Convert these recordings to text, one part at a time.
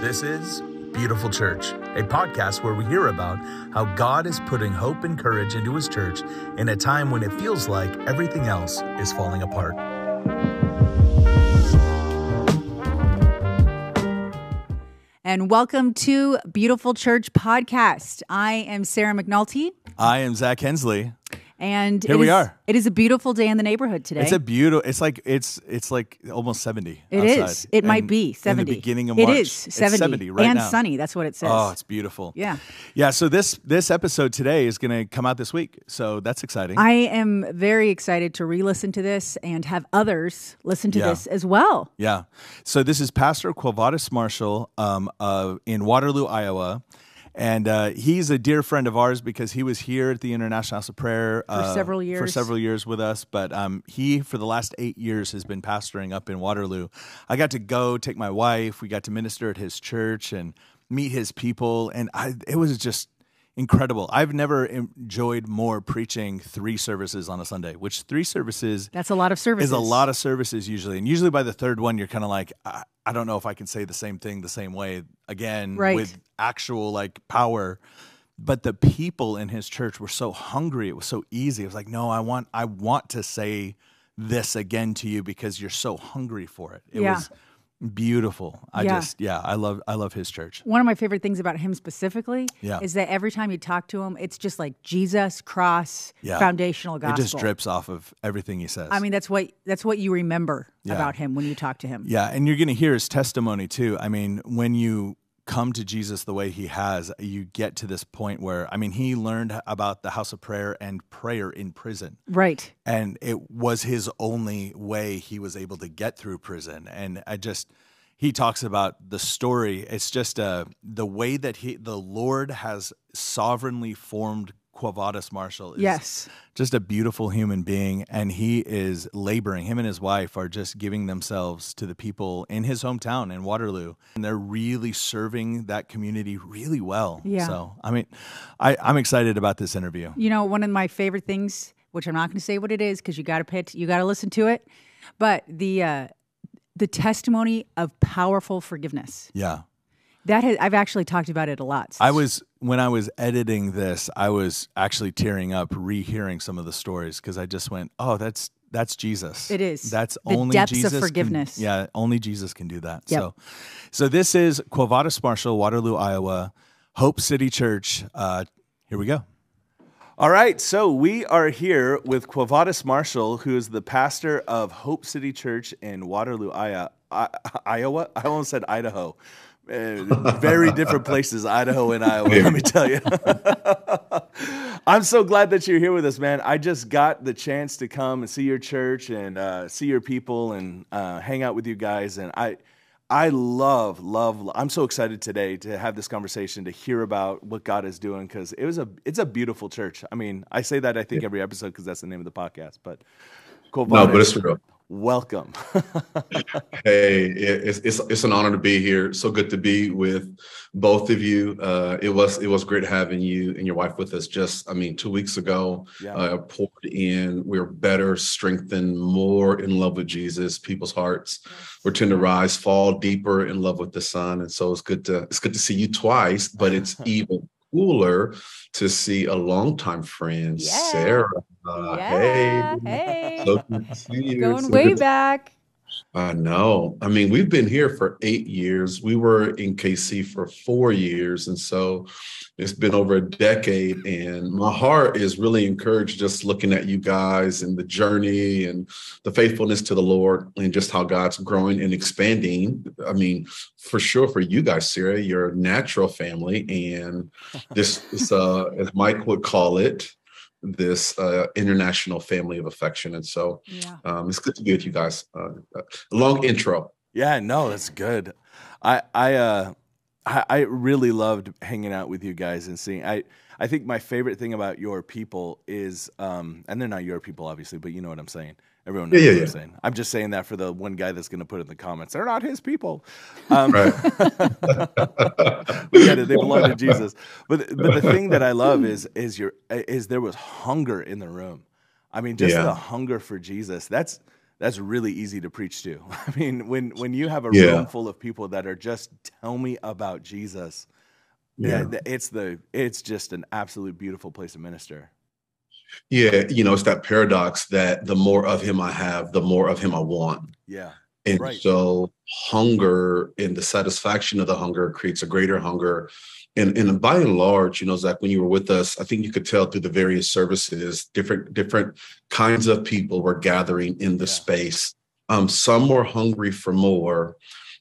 This is Beautiful Church, a podcast where we hear about how God is putting hope and courage into his church in a time when it feels like everything else is falling apart. And welcome to Beautiful Church Podcast. I am Sarah McNulty. I am Zack Hensley. And Here it we is- are. It is a beautiful day in the neighborhood today. It's a beautiful. It's like it's it's like almost seventy. It is. It might And be in seventy. the beginning of March. It's seventy, 70 right and now. sunny. That's what it says. Oh, it's beautiful. yeah. Yeah. So this this episode today is going to come out this week. So that's exciting. I am very excited to re-listen to this and have others listen to Yeah. this as well. Yeah. So this is Pastor Quovadis Marshall um, uh, in Waterloo, Iowa. And uh, he's a dear friend of ours because he was here at the International House of Prayer uh, several years. For several years with us. But um, he, for the last eight years, has been pastoring up in Waterloo. I got to go take my wife. We got to minister at his church and meet his people. And I, it was just incredible. I've never enjoyed more preaching three services on a Sunday, which three services That's a lot of services. is a lot of services usually, and usually by the third one, you're kind of like, I, I don't know if I can say the same thing the same way again Right. with actual like power. But the people in his church were so hungry; it was so easy. It was like, no, I want, I want to say this again to you because you're so hungry for it. It Yeah. was beautiful. I Yeah. just, yeah, I love, I love his church. One of my favorite things about him specifically Yeah. is that every time you talk to him, it's just like Jesus, cross, Yeah. foundational gospel. It just drips off of everything he says. I mean, that's what that's what you remember Yeah. about him when you talk to him. Yeah, and you're going to hear his testimony too. I mean, when you come to Jesus the way he has, you get to this point where, I mean, he learned about the house of prayer and prayer in prison. Right. And it was his only way he was able to get through prison. And I just, he talks about the story. It's just uh, the way that he, the Lord has sovereignly formed Quovadis Marshall. Is Yes. just a beautiful human being and he is laboring him and his wife are just giving themselves to the people in his hometown in waterloo and they're really serving that community really well Yeah. so i mean I, i'm excited about this interview You know, one of my favorite things, which I'm not going to say what it is because you got to pit, you got to listen to it, but the uh, the testimony of powerful forgiveness. yeah That has, I've actually talked about it a lot. i was when i was editing this i was actually tearing up rehearing some of the stories because i just went oh that's that's jesus It is. that's The only depths of jesus can- forgiveness. yeah only jesus can do that Yep. so so this is quovadis marshall waterloo iowa hope city church uh here we go all right, so we are here with Quovadis Marshall, who is the pastor of Hope City Church in Waterloo, Iowa. I- Iowa? I almost said Idaho. Uh, very different places, Idaho and Iowa, let me tell you. I'm so glad that you're here with us, man. I just got the chance to come and see your church and uh, see your people and uh, hang out with you guys. And I, I love, love. I'm so excited today to have this conversation to hear about what God is doing because it was a, it's a beautiful church. I mean, I say that I think every episode because that's the name of the podcast. But cool. No, but it's real. Welcome. Hey, it's, it's it's an honor to be here. So good to be with both of you. Uh, it was it was great having you and your wife with us. Just I mean, two weeks ago, Yeah. uh, poured in. We're better, strengthened, more in love with Jesus. People's hearts were tend to rise, fall deeper in love with the Son. And so it's good to it's good to see you twice. But it's even cooler to see a longtime friend, Yeah. Sarah. Uh, yeah. Hey, Hey. so good to see you. Going So way back. I know. I mean, we've been here for eight years. We were in KC for four years. And so it's been over a decade. And my heart is really encouraged just looking at you guys and the journey and the faithfulness to the Lord and just how God's growing and expanding. I mean, for sure for you guys, Sarah, your natural family. And this is, uh, as Mike would call it, this uh, international family of affection. And so Yeah. um, it's good to be with you guys. Uh, uh, long intro. Yeah, no, that's good. I I uh I, I really loved hanging out with you guys and seeing I I think my favorite thing about your people is um and they're not your people obviously, but you know what I'm saying. Everyone knows Yeah, yeah, what. I'm saying. I'm just saying that for the one guy that's gonna put it in the comments. They're not his people. Um, Right. we get it. They belong to Jesus. But but the thing that I love is is your is there was hunger in the room. I mean, just Yeah. the hunger for Jesus. That's that's really easy to preach to. I mean, when when you have a room full of people that are just tell me about Jesus, yeah, it's the it's just an absolute beautiful place to minister. Yeah, you know, it's that paradox that the more of him I have, the more of him I want. Yeah, And Right. so hunger and the satisfaction of the hunger creates a greater hunger. And and by and large, you know, Zack, when you were with us, I think you could tell through the various services, different different kinds of people were gathering in the Yeah. space. Um, some were hungry for more,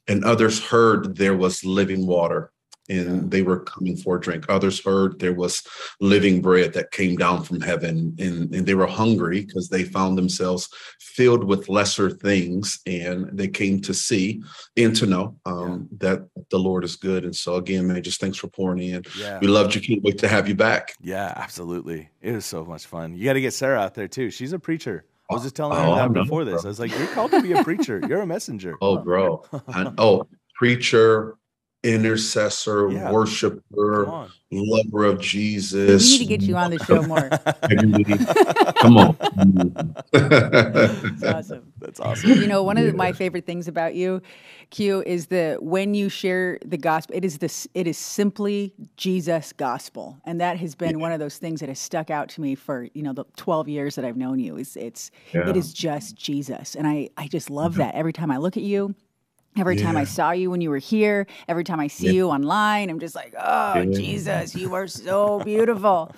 and others heard there was living water and Yeah. they were coming for a drink. Others heard there was living bread that came down from heaven, and, and they were hungry because they found themselves filled with lesser things, and they came to see and to know um, that the Lord is good. And so, again, man, just thanks for pouring in. yeah, We loved you. Can't wait to have you back. yeah, absolutely. It was so much fun. You got to get Sarah out there too. She's a preacher. I was just telling her Oh, I that know, before this. bro. I was like, "You're called to be a preacher. You're a messenger." Oh, bro. I, oh, preacher, intercessor, Yeah. worshiper, lover of Jesus. We need to get you on the show more. Come on. That's awesome. That's awesome. You know, one of the- my favorite things about you, Q, is the when you share the gospel, it is this it is simply Jesus gospel. And that has been one of those things that has stuck out to me for, you know, the 12 years that I've known you. Is it's Yeah. it is just Jesus. And I I just love that. Every time I look at you, Every time I saw you when you were here, every time I see Yeah. you online, I'm just like, oh, Yeah. Jesus, you are so beautiful.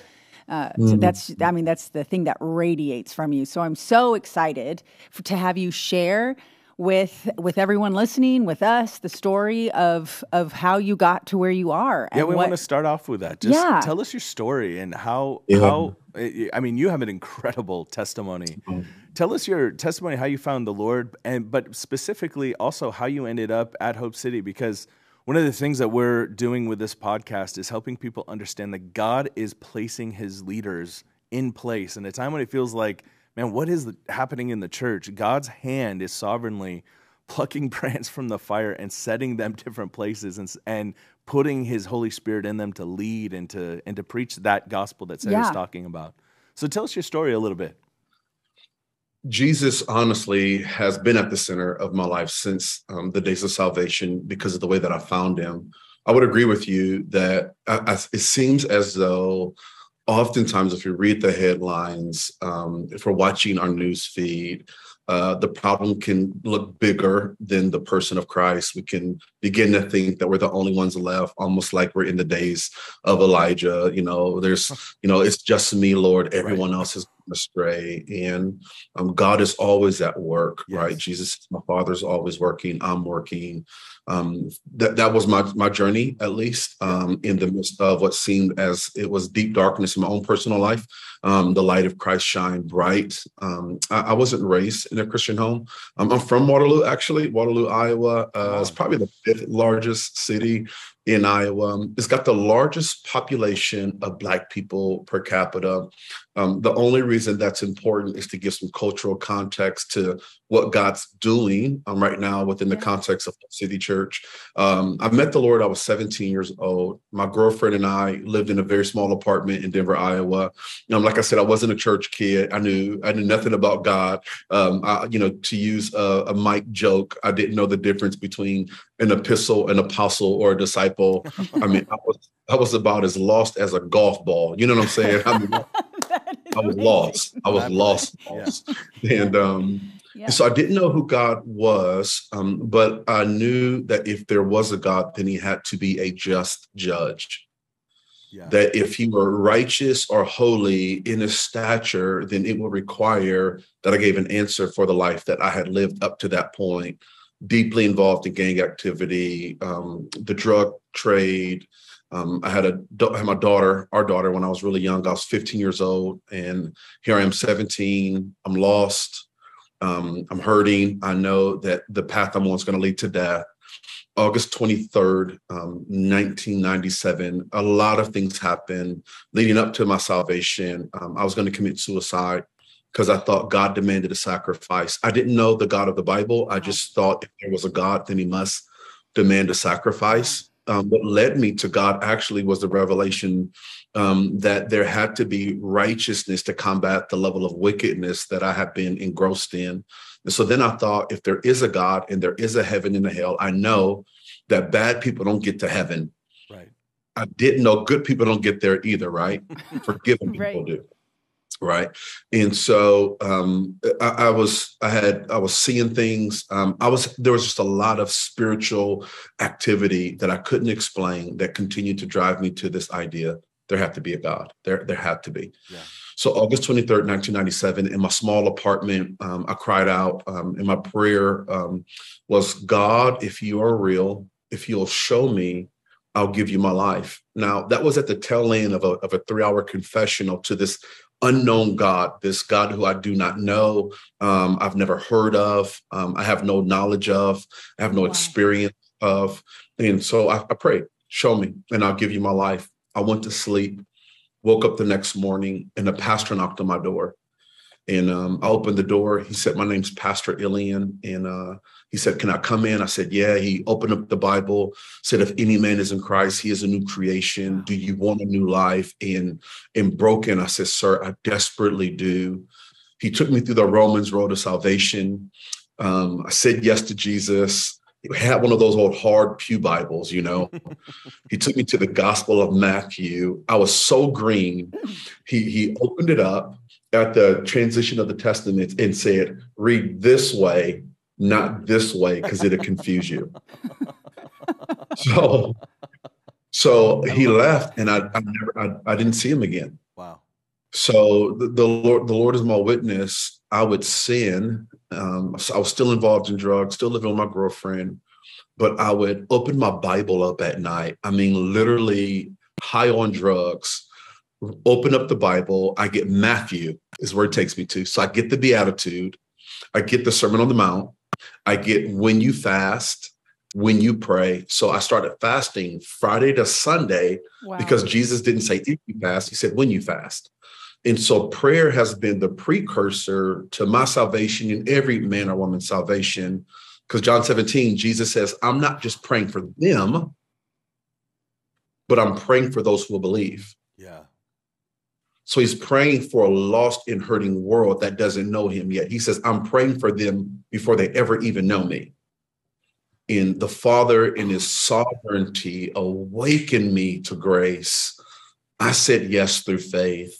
Uh, Mm-hmm. so that's, I mean, that's the thing that radiates from you. So I'm so excited for, to have you share with with everyone listening, with us, the story of of how you got to where you are. Yeah, and we what- want to start off with that. Just Yeah. tell us your story and how Yeah. how I I mean, you have an incredible testimony. Mm. Tell us your testimony, how you found the Lord, and but specifically also how you ended up at Hope City, because one of the things that we're doing with this podcast is helping people understand that God is placing His leaders in place in a time when it feels like, man, what is happening in the church? God's hand is sovereignly plucking brands from the fire and setting them different places and and putting his holy spirit in them to lead and to and to preach that gospel that Sarah's Yeah. talking about. So tell us your story a little bit. Jesus honestly has been at the center of my life since um, the days of salvation because of the way that I found him. I would agree with you that uh, as- it seems as though oftentimes if you read the headlines, um, if we're watching our news feed, uh, the problem can look bigger than the person of Christ. We can begin to think that we're the only ones left, almost like we're in the days of Elijah. You know, there's, you know, it's just me, Lord. Everyone else is gone astray, and um, God is always at work, right? Jesus, my Father's always working. I'm working. Um, that that was my my journey, at least, um, in the midst of what seemed as it was deep darkness in my own personal life. Um, the light of Christ shined bright. Um, I, I wasn't raised in a Christian home. Um, I'm from Waterloo, actually. Waterloo, Iowa. Uh, It's probably the fifth largest city in Iowa. It's got the largest population of Black people per capita. Um, the only reason that's important is to give some cultural context to what God's doing um, right now within the context of City Church. Um, I met the Lord, I was 17 years old. My girlfriend and I lived in a very small apartment in Denver, Iowa. Um, like I said, I wasn't a church kid. I knew I knew nothing about God. Um, I, you know, to use a, a Mike joke, I didn't know the difference between an epistle, an apostle, or a disciple. I mean, I was I was about as lost as a golf ball. You know what I'm saying? I, mean, I was lost. I was Elaborate. lost, Yeah. and um, Yeah. so I didn't know who God was, um, but I knew that if there was a God, then He had to be a just judge. Yeah. That if He were righteous or holy in His stature, then it would require that I gave an answer for the life that I had lived up to that point, deeply involved in gang activity, um, the drug trade. Um, I had a had my daughter, our daughter, when I was really young. I was 15 years old, and here I am, 17. I'm lost. Um, I'm hurting. I know that the path I'm on is going to lead to death. August 23rd, um, 1997, a lot of things happened leading up to my salvation. Um, I was going to commit suicide because I thought God demanded a sacrifice. I didn't know the God of the Bible. I just thought if there was a God, then he must demand a sacrifice. um, what led me to God actually was the revelation um, that there had to be righteousness to combat the level of wickedness that I have been engrossed in. And so then I thought, if there is a God and there is a heaven and a hell, I know that bad people don't get to heaven. Right. I didn't know good people don't get there either, right? Forgiven people Right. do. Right. And so um I, I was I had I was seeing things. Um I was there was just a lot of spiritual activity that I couldn't explain that continued to drive me to this idea. There had to be a God. There there had to be. Yeah. So August 23rd, 1997, in my small apartment, um, I cried out um, and my prayer um, was God, if you are real, if you'll show me I'll give you my life. Now, that was at the tail end of a, of a three hour confessional to this unknown God, this God who I do not know, um, I've never heard of, um, I have no knowledge of, I have no Wow. experience of. And so I, I prayed, show me, and I'll give you my life. I went to sleep, woke up the next morning, and the pastor knocked on my door. And um, I opened the door. He said, My name's Pastor Ilian. And uh, he said, Can I come in? I said, Yeah. He opened up the Bible, said, If any man is in Christ, he is a new creation. Do you want a new life? And and broken, I said, Sir, I desperately do. He took me through the Romans road of salvation. Um, I said yes to Jesus. He had one of those old hard pew Bibles, you know. he took me to the Gospel of Matthew. I was so green. He he opened it up at the transition of the Testament and said, "Read this way, not this way, because it'll confuse you." so, so he left, and I I never I, I didn't see him again. Wow. So the, the Lord, the Lord is my witness. I would sin. Um, I was still involved in drugs, still living with my girlfriend, but I would open my Bible up at night. I mean, literally high on drugs. Open up the Bible. I get Matthew is where it takes me to. So I get the Beatitude. I get the Sermon on the Mount. I get when you fast, when you pray. So I started fasting Friday to Sunday Wow. because Jesus didn't say if you fast, he said when you fast. And so prayer has been the precursor to my salvation and every man or woman's salvation. Because John 17, Jesus says, I'm not just praying for them, but I'm praying for those who will believe. Yeah. So he's praying for a lost and hurting world that doesn't know him yet. He says, I'm praying for them before they ever even know me. And the Father, in his sovereignty, awakened me to grace. I said yes through faith.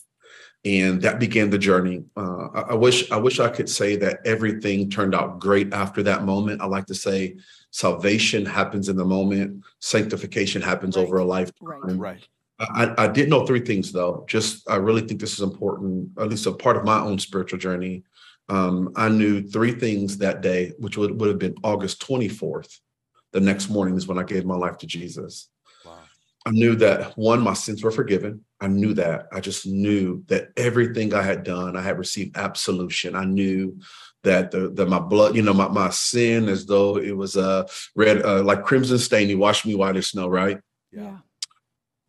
And that began the journey. Uh, I, I wish I wish I could say that everything turned out great after that moment. I like to say salvation happens in the moment, sanctification happens Right. over a lifetime. Right. Right. I, I did know three things though. Just I really think this is important, at least a part of my own spiritual journey. Um, I knew three things that day, which would, would have been August 24th. The next morning is when I gave my life to Jesus. Wow. I knew that one, my sins were forgiven. I knew that. I just knew that everything I had done, I had received absolution. I knew that the, the my blood, you know, my, my sin as though it was uh red, uh, like crimson stain. He washed me white as snow, right? Yeah.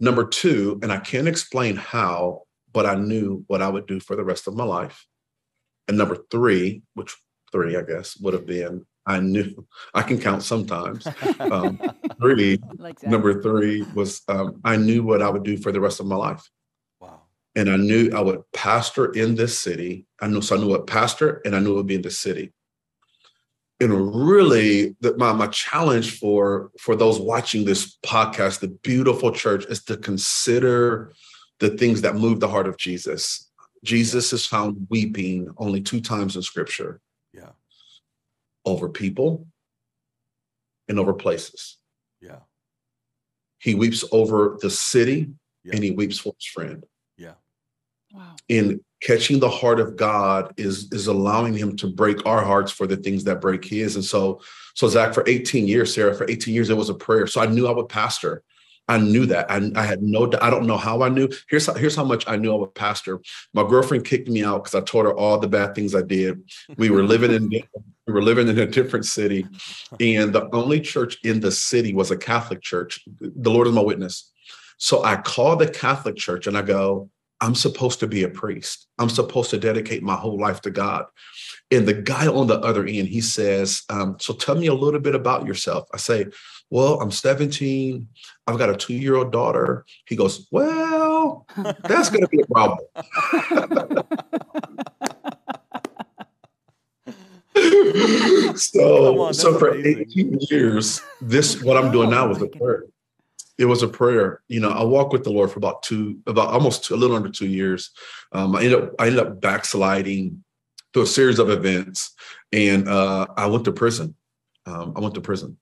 Number two, and I can't explain how, but I knew what I would do for the rest of my life. And number three, which three, I guess, would have been I knew I can count sometimes. Um, three, Like number three was um, I knew what I would do for the rest of my life. Wow. And I knew I would pastor in this city. I knew so I knew what pastor and I knew it would be in the city. And really that my, my challenge for for those watching this podcast, the beautiful church, is to consider the things that move the heart of Jesus. Jesus is found weeping only two times in scripture Yeah. over people and over places. Yeah. He weeps over the city Yeah. and he weeps for his friend. Yeah. Wow. And catching the heart of God is is allowing him to break our hearts for the things that break his. And so, so Zack, for 18 years, Sarah, for 18 years, it was a prayer. So I knew I would pastor. I knew that. I, I had no, I don't know how I knew. Here's how, here's how much I knew I would pastor. My girlfriend kicked me out because I told her all the bad things I did. We were living in we were living in a different city, and the only church in the city was a Catholic church. The Lord is my witness. So I called the Catholic church and I go, I'm supposed to be a priest. I'm supposed to dedicate my whole life to God. And the guy on the other end, he says, um, So tell me a little bit about yourself. I say, Well, I'm 17. I've got a two year old daughter. He goes, Well, that's going to be a problem. so, on, so for amazing. 18 years, this what I'm doing now was a prayer. It was a prayer. You know, I walked with the Lord for about two, about almost two, a little under two years. Um, I ended up, I ended up backsliding through a series of events, and uh, I went to prison. Um, I went to prison,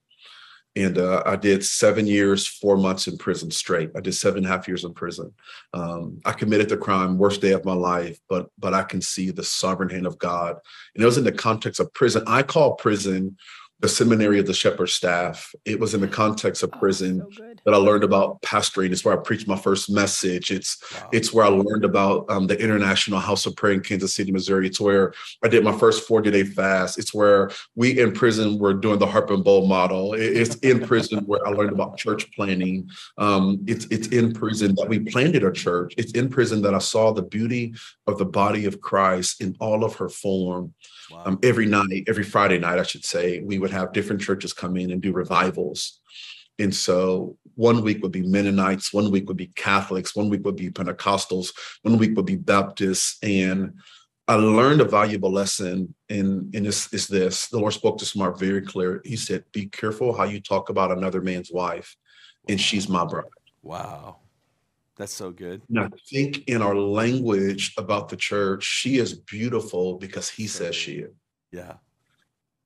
and uh, I did seven years, four months in prison straight. I did seven and a half years in prison. Um, I committed the crime, worst day of my life, but but I can see the sovereign hand of God, and it was in the context of prison. I call prison the seminary of the shepherd staff. It was in the context of oh, prison oh, so that I learned about pastoring. It's where I preached my first message. It's wow. it's where I learned about um, the International House of Prayer in Kansas City, Missouri. It's where I did my first 40 day fast. It's where we in prison were doing the harp and bowl model. It's in prison where I learned about church planting. Um, it's it's in prison that we planted a church. It's in prison that I saw the beauty of the body of Christ in all of her form. Wow. Um, every night, every Friday night, I should say, we would have different churches come in and do revivals. And so one week would be Mennonites, one week would be Catholics, one week would be Pentecostals, one week would be Baptists. And I learned a valuable lesson in, in this is this. The Lord spoke to Smart very clear. He said, Be careful how you talk about another man's wife, and she's my bride. Wow. That's so good. And I think in our language about the church, she is beautiful because he says she is. Yeah.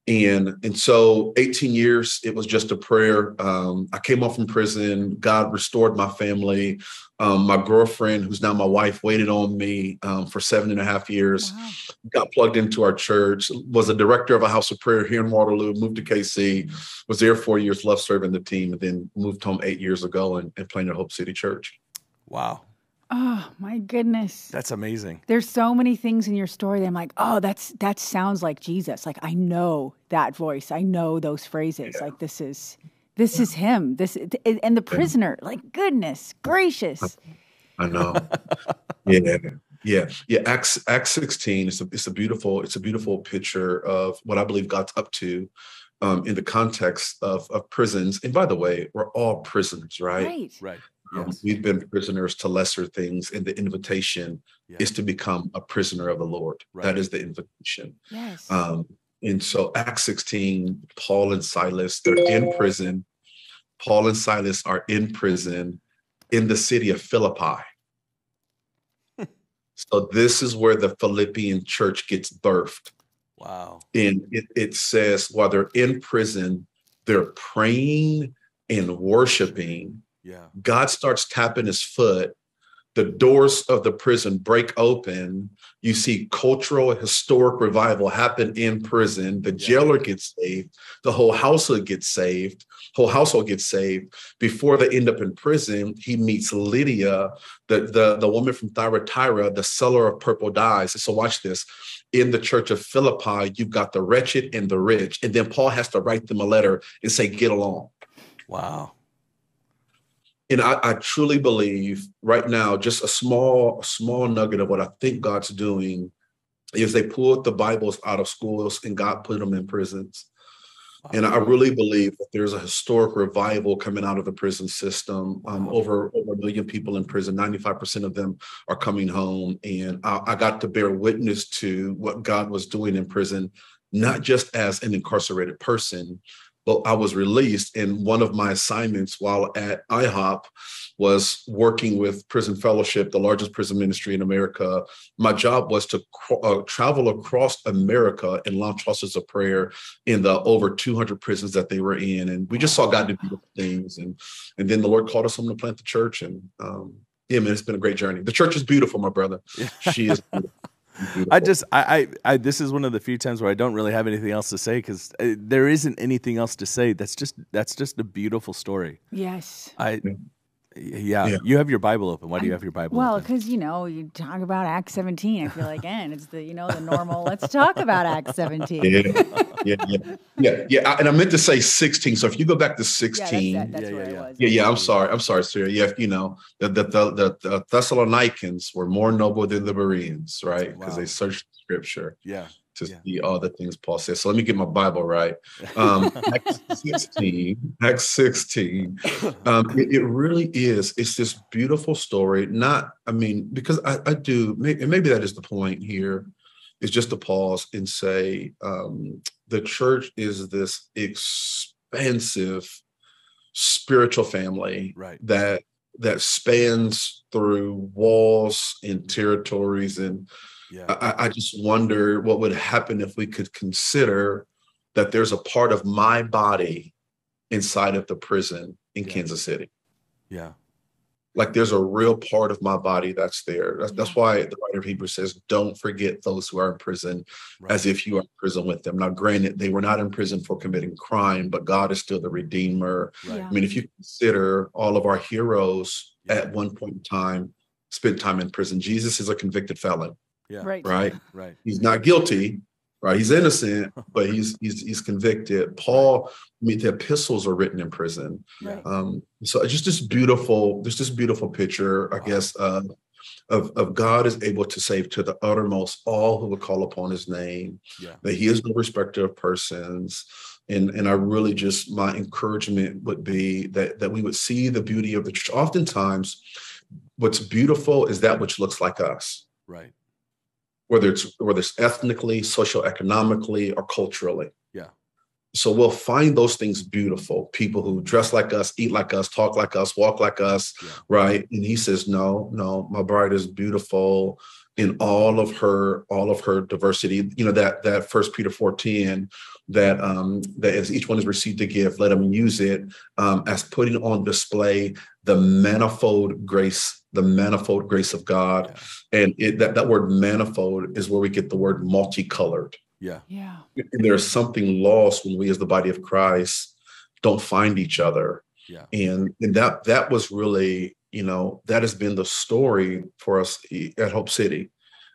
And and so 18 years, it was just a prayer. Um, I came off from prison. God restored my family. Um, my girlfriend, who's now my wife, waited on me um, for seven and a half years. Wow. Got plugged into our church. Was a director of a house of prayer here in Waterloo. Moved to KC. Was there four years, left serving the team, and then moved home eight years ago and, and planted Hope City Church. Wow. Oh my goodness. That's amazing. There's so many things in your story that I'm like, oh, that's that sounds like Jesus. Like I know that voice. I know those phrases. Yeah. Like this is this is him. This and the prisoner. Like goodness gracious. I know. yeah. Yeah, yeah. Acts Acts sixteen. It's a it's a beautiful it's a beautiful picture of what I believe God's up to, um, in the context of of prisons. And by the way, we're all prisoners, right? Right. Right. Um, yes. we've been prisoners to lesser things, and the invitation yes. is to become a prisoner of the Lord. Right. That is the invitation. Yes. Um, and so, Acts 16, Paul and Silas, they're in prison. Paul and Silas are in prison in the city of Philippi. so, this is where the Philippian church gets birthed. Wow. And it, it says while they're in prison, they're praying and worshiping yeah. God starts tapping his foot. The doors of the prison break open. You mm-hmm. see cultural, historic revival happen in prison. The jailer gets saved. The whole household gets saved. Whole household gets saved. Before they end up in prison, he meets Lydia, the, the, the woman from Thyatira, the seller of purple dyes. So watch this in the church of Philippi, you've got the wretched and the rich. And then Paul has to write them a letter and say, get along. Wow and I, I, truly believe right now, just a small, small nugget of what I think God's doing is they pulled the Bibles out of schools and God put them in prisons. And I really believe that there's a historic revival coming out of the prison system. Um, over, over a million people in prison, 95% of them are coming home. And I, I got to bear witness to what God was doing in prison, not just as an incarcerated person, well, I was released, and one of my assignments while at IHOP was working with Prison Fellowship, the largest prison ministry in America. My job was to uh, travel across America and launch houses of prayer in the over 200 prisons that they were in, and we just saw God do beautiful things. And and then the Lord called us home to plant the church, and um, yeah, man, it's been a great journey. The church is beautiful, my brother. She is. Beautiful. I just I, I, I this is one of the few times where I don't really have anything else to say because uh, there isn't anything else to say. That's just that's just a beautiful story. Yes. I Yeah. Yeah. You have your Bible open. Why do you have your Bible open? Well, because you know you talk about Acts 17. I feel like, and it's the you know the normal. Let's talk about Acts 17. Yeah, yeah, yeah, yeah, yeah. I- And I meant to say 16. So if you go back to Yeah, 16, that's, that. that's Yeah, where yeah, it yeah. was. Yeah, yeah. I'm sorry. I'm sorry, sir. Yeah, you know the the the, the, the Thessalonians were more noble than the Bereans, right? Because Wow. they searched Scripture yeah. To Yeah. see all the things Paul says. So let me get my Bible right. Um, Acts 16, Acts 16. Um, it, it really is. It's this beautiful story. Not, I mean, because I, I do, and maybe that is the point here. Is just to pause and say um, the church is this expansive spiritual family Right. that that spans through walls and territories and Yeah. I, I just wonder what would happen if we could consider that there's a part of my body inside of the prison in Yeah. Kansas City. yeah. Like there's a real part of my body that's there. That's, that's mm-hmm. why the writer of Hebrews says, "Don't forget those who are in prison, Right. as if you are in prison with them." Now, granted, they were not in prison for committing crime, but God is still the Redeemer. right. Yeah. I mean, if you consider all of our heroes Yeah. at one point in time spent time in prison, Jesus is a convicted felon, Yeah. Right. right? Right. he's not guilty, right? He's innocent, but he's he's he's convicted. Paul, I mean, the epistles are written in prison. Right. Um, so it's just this beautiful, there's this beautiful picture, I Wow. guess, uh, of of God is able to save to the uttermost all who would call upon His name. Yeah. That He is no respecter of persons. And, and I really just my encouragement would be that that we would see the beauty of the church. Oftentimes, what's beautiful is that which looks like us Right. Whether it's whether it's ethnically, socioeconomically, or culturally. Yeah. So we'll find those things beautiful. People who dress like us, eat like us, talk like us, walk like us, Yeah. right? And he says, "No, no, my bride is beautiful in all of her all of her diversity." You know that that First Peter four ten that um that as each one has received a gift, let them use it um, as putting on display the manifold grace, the manifold grace of God Yeah. and it, that that word manifold is where we get the word multicolored Yeah. Yeah. and there's something lost when we as the body of christ don't find each other Yeah. and and that that was really you know that has been the story for us at hope city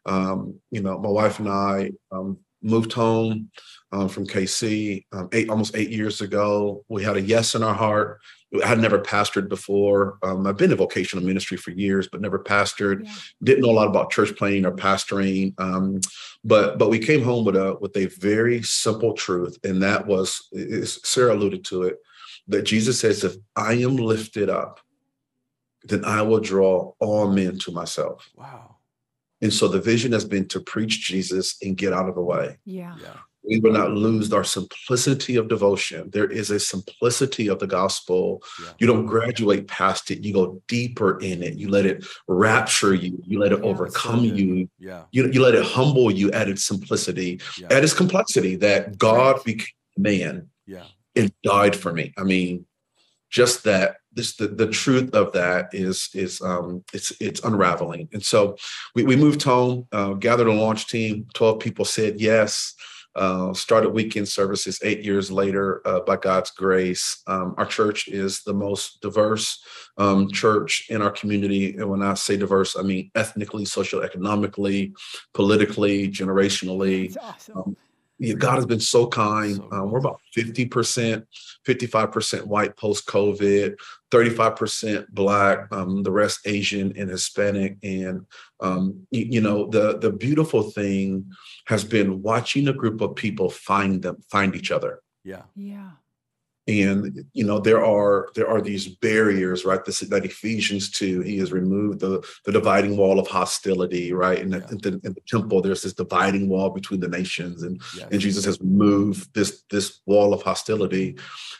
um you know my wife and i um moved home um, from kc um, eight almost eight years ago we had a yes in our heart i had never pastored before um, i've been in vocational ministry for years but never pastored Yeah. didn't know a lot about church planting or pastoring um, but but we came home with a with a very simple truth and that was is sarah alluded to it that jesus says if i am lifted up then i will draw all men to myself Wow. and so the vision has been to preach jesus and get out of the way Yeah. Yeah. We will not lose our simplicity of devotion there is a simplicity of the gospel Yeah. you don't graduate past it you go deeper in it you let it rapture you you let it Yeah, overcome you Yeah. you, you let it humble you at its simplicity, Yeah. at its complexity, that God became man Yeah. and died for me. I mean, just that this the, the truth of that is is um it's it's unraveling. And so we, we moved home, uh, gathered a launch team, 12 people said yes. Uh, started weekend services eight years later uh, by God's grace. Um, our church is the most diverse um, church in our community. And when I say diverse, I mean ethnically, socioeconomically, politically, generationally. It's awesome. Um, God has been so kind. Um, we're about 50%, 55% white post COVID, 35% Black, um, the rest Asian and Hispanic. And, um, you, you know, the, the beautiful thing has been watching a group of people find them, find each other Yeah. Yeah. And you know there are there are these barriers right this that ephesians 2 he has removed the the dividing wall of hostility right and Yeah. in, the, in the temple there's this dividing wall between the nations and Yes. and jesus has removed this this wall of hostility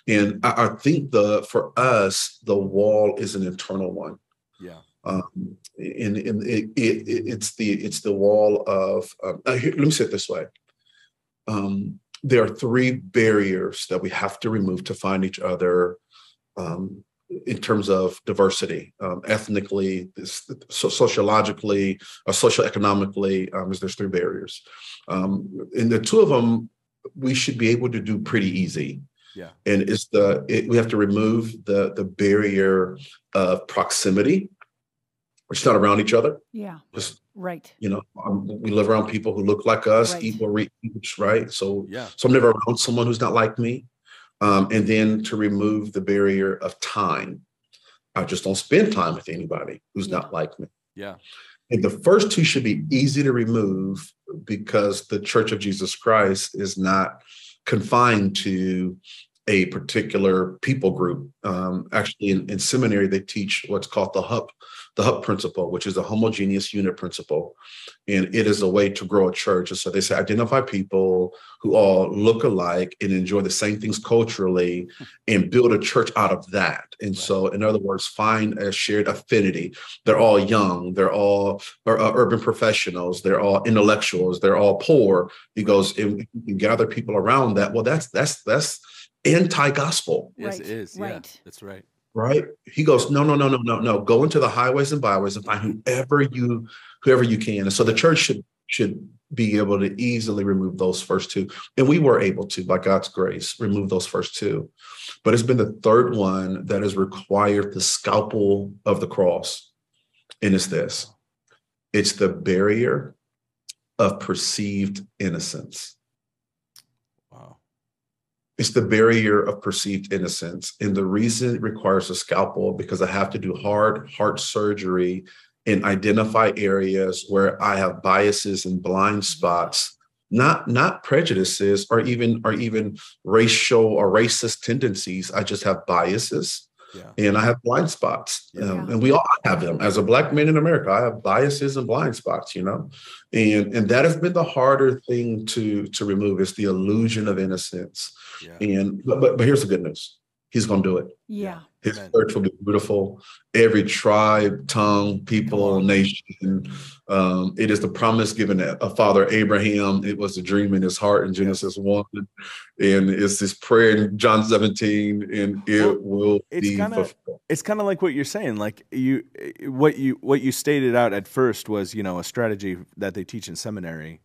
and i, I think the for us the wall is an internal one Yeah. um, and, and it, it, it- it's the it's the wall of um, uh, here, let me say it this way um, there are three barriers that we have to remove to find each other um, in terms of diversity um, ethnically this, so sociologically or socioeconomically um, is there's three barriers um, and the two of them we should be able to do pretty easy Yeah. And it's the it, we have to remove the the barrier of proximity. We're just not around each other. Yeah. Just Right. you know, um, we live around people who look like us, Right. eat what we eat, right? So Yeah. so I'm never around someone who's not like me. Um, and then to remove the barrier of time. I just don't spend time with anybody who's Yeah. not like me. Yeah. And the first two should be easy to remove because the Church of Jesus Christ is not confined to a particular people group. Um, actually, in, in seminary, they teach what's called the HUP, the hub principle, which is the homogeneous unit principle. And it is a way to grow a church. And so they say identify people who all look alike and enjoy the same things culturally and build a church out of that. And so, in other words, find a shared affinity. They're all young, they're all are, uh, urban professionals, they're all intellectuals, they're all poor. He goes, and you can gather people around that. Well, that's that's that's anti-gospel, Yes, Right, it is. Yeah. right. That's right. Right? He goes, no, no, no, no, no, no. Go into the highways and byways and find whoever you whoever you can. And so the church should should be able to easily remove those first two. And we were able to, by God's grace, remove those first two. But it's been the third one that has required the scalpel of the cross. And it's this it's the barrier of perceived innocence. It's the barrier of perceived innocence. And the reason it requires a scalpel because I have to do hard heart surgery and identify areas where I have biases and blind spots, not not prejudices or even or even racial or racist tendencies. I just have biases Yeah. and I have blind spots. Yeah. Um, and we all have them. As a black man in America, I have biases and blind spots, you know. And and that has been the harder thing to to remove is the illusion of innocence. Yeah. And but but, but here's the good news. He's gonna do it. Yeah. His Amen. church will be beautiful. Every tribe, tongue, people, nation. Um, it is the promise given to a father Abraham. It was a dream in his heart in Genesis 1. And it's this prayer in John 17, and it will it's be kinda- fulfilled. it's kind of like what you're saying like you what you what you stated out at first was you know a strategy that they teach in seminary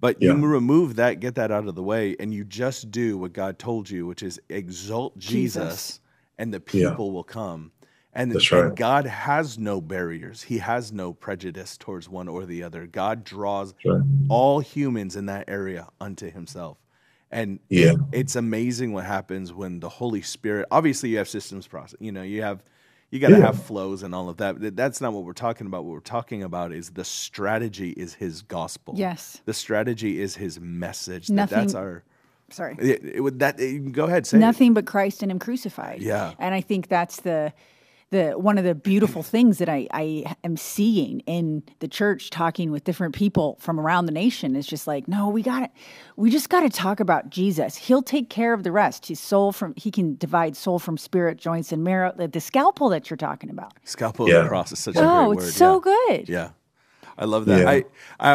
but you Yeah. remove that get that out of the way and you just do what god told you which is exalt jesus, Jesus. and the Yeah. people will come and, That's and god has no barriers he has no prejudice towards one or the other god draws Right. all humans in that area unto himself and Yeah. it's amazing what happens when the holy spirit obviously you have systems process you know you have you got to Yeah. have flows and all of that that's not what we're talking about what we're talking about is the strategy is his gospel Yes. the strategy is his message that Nothing- that's our Sorry. it, it that it- go ahead say it. Nothing but Christ and Him crucified. Yeah. And I think that's the the one of the beautiful things that I, I am seeing in the church talking with different people from around the nation is just like, no, we got it we just got to talk about Jesus. He'll take care of the rest. His soul from he can divide soul from spirit, joints and marrow. The, the scalpel that you're talking about. scalpel Yeah. of the cross is such a Oh, great it's word so yeah. good. Yeah, I love that. Yeah. I,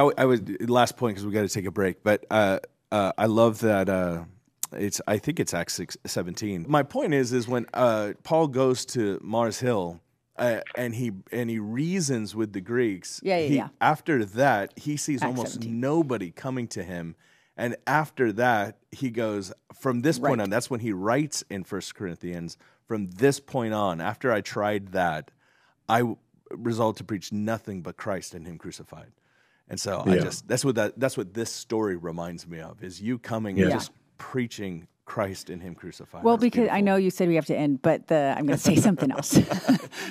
I, I was last point because we got to take a break, but uh, uh, I love that. Uh, it's I think it's Acts 6, 17. My point is, is when uh, Paul goes to Mars Hill. Uh, and he and he reasons with the Greeks. Yeah, yeah, he, yeah. After that, he sees Acts almost 17. nobody coming to him, and after that, he goes from this point Right. on. That's when he writes in First Corinthians. From this point on, after I tried that, I resolved to preach nothing but Christ and Him crucified. And so I just that's what that that's what this story reminds me of is you coming and just preaching Christ in Him crucified. Well, That's because I know you said we have to end, but the I'm going to say something else.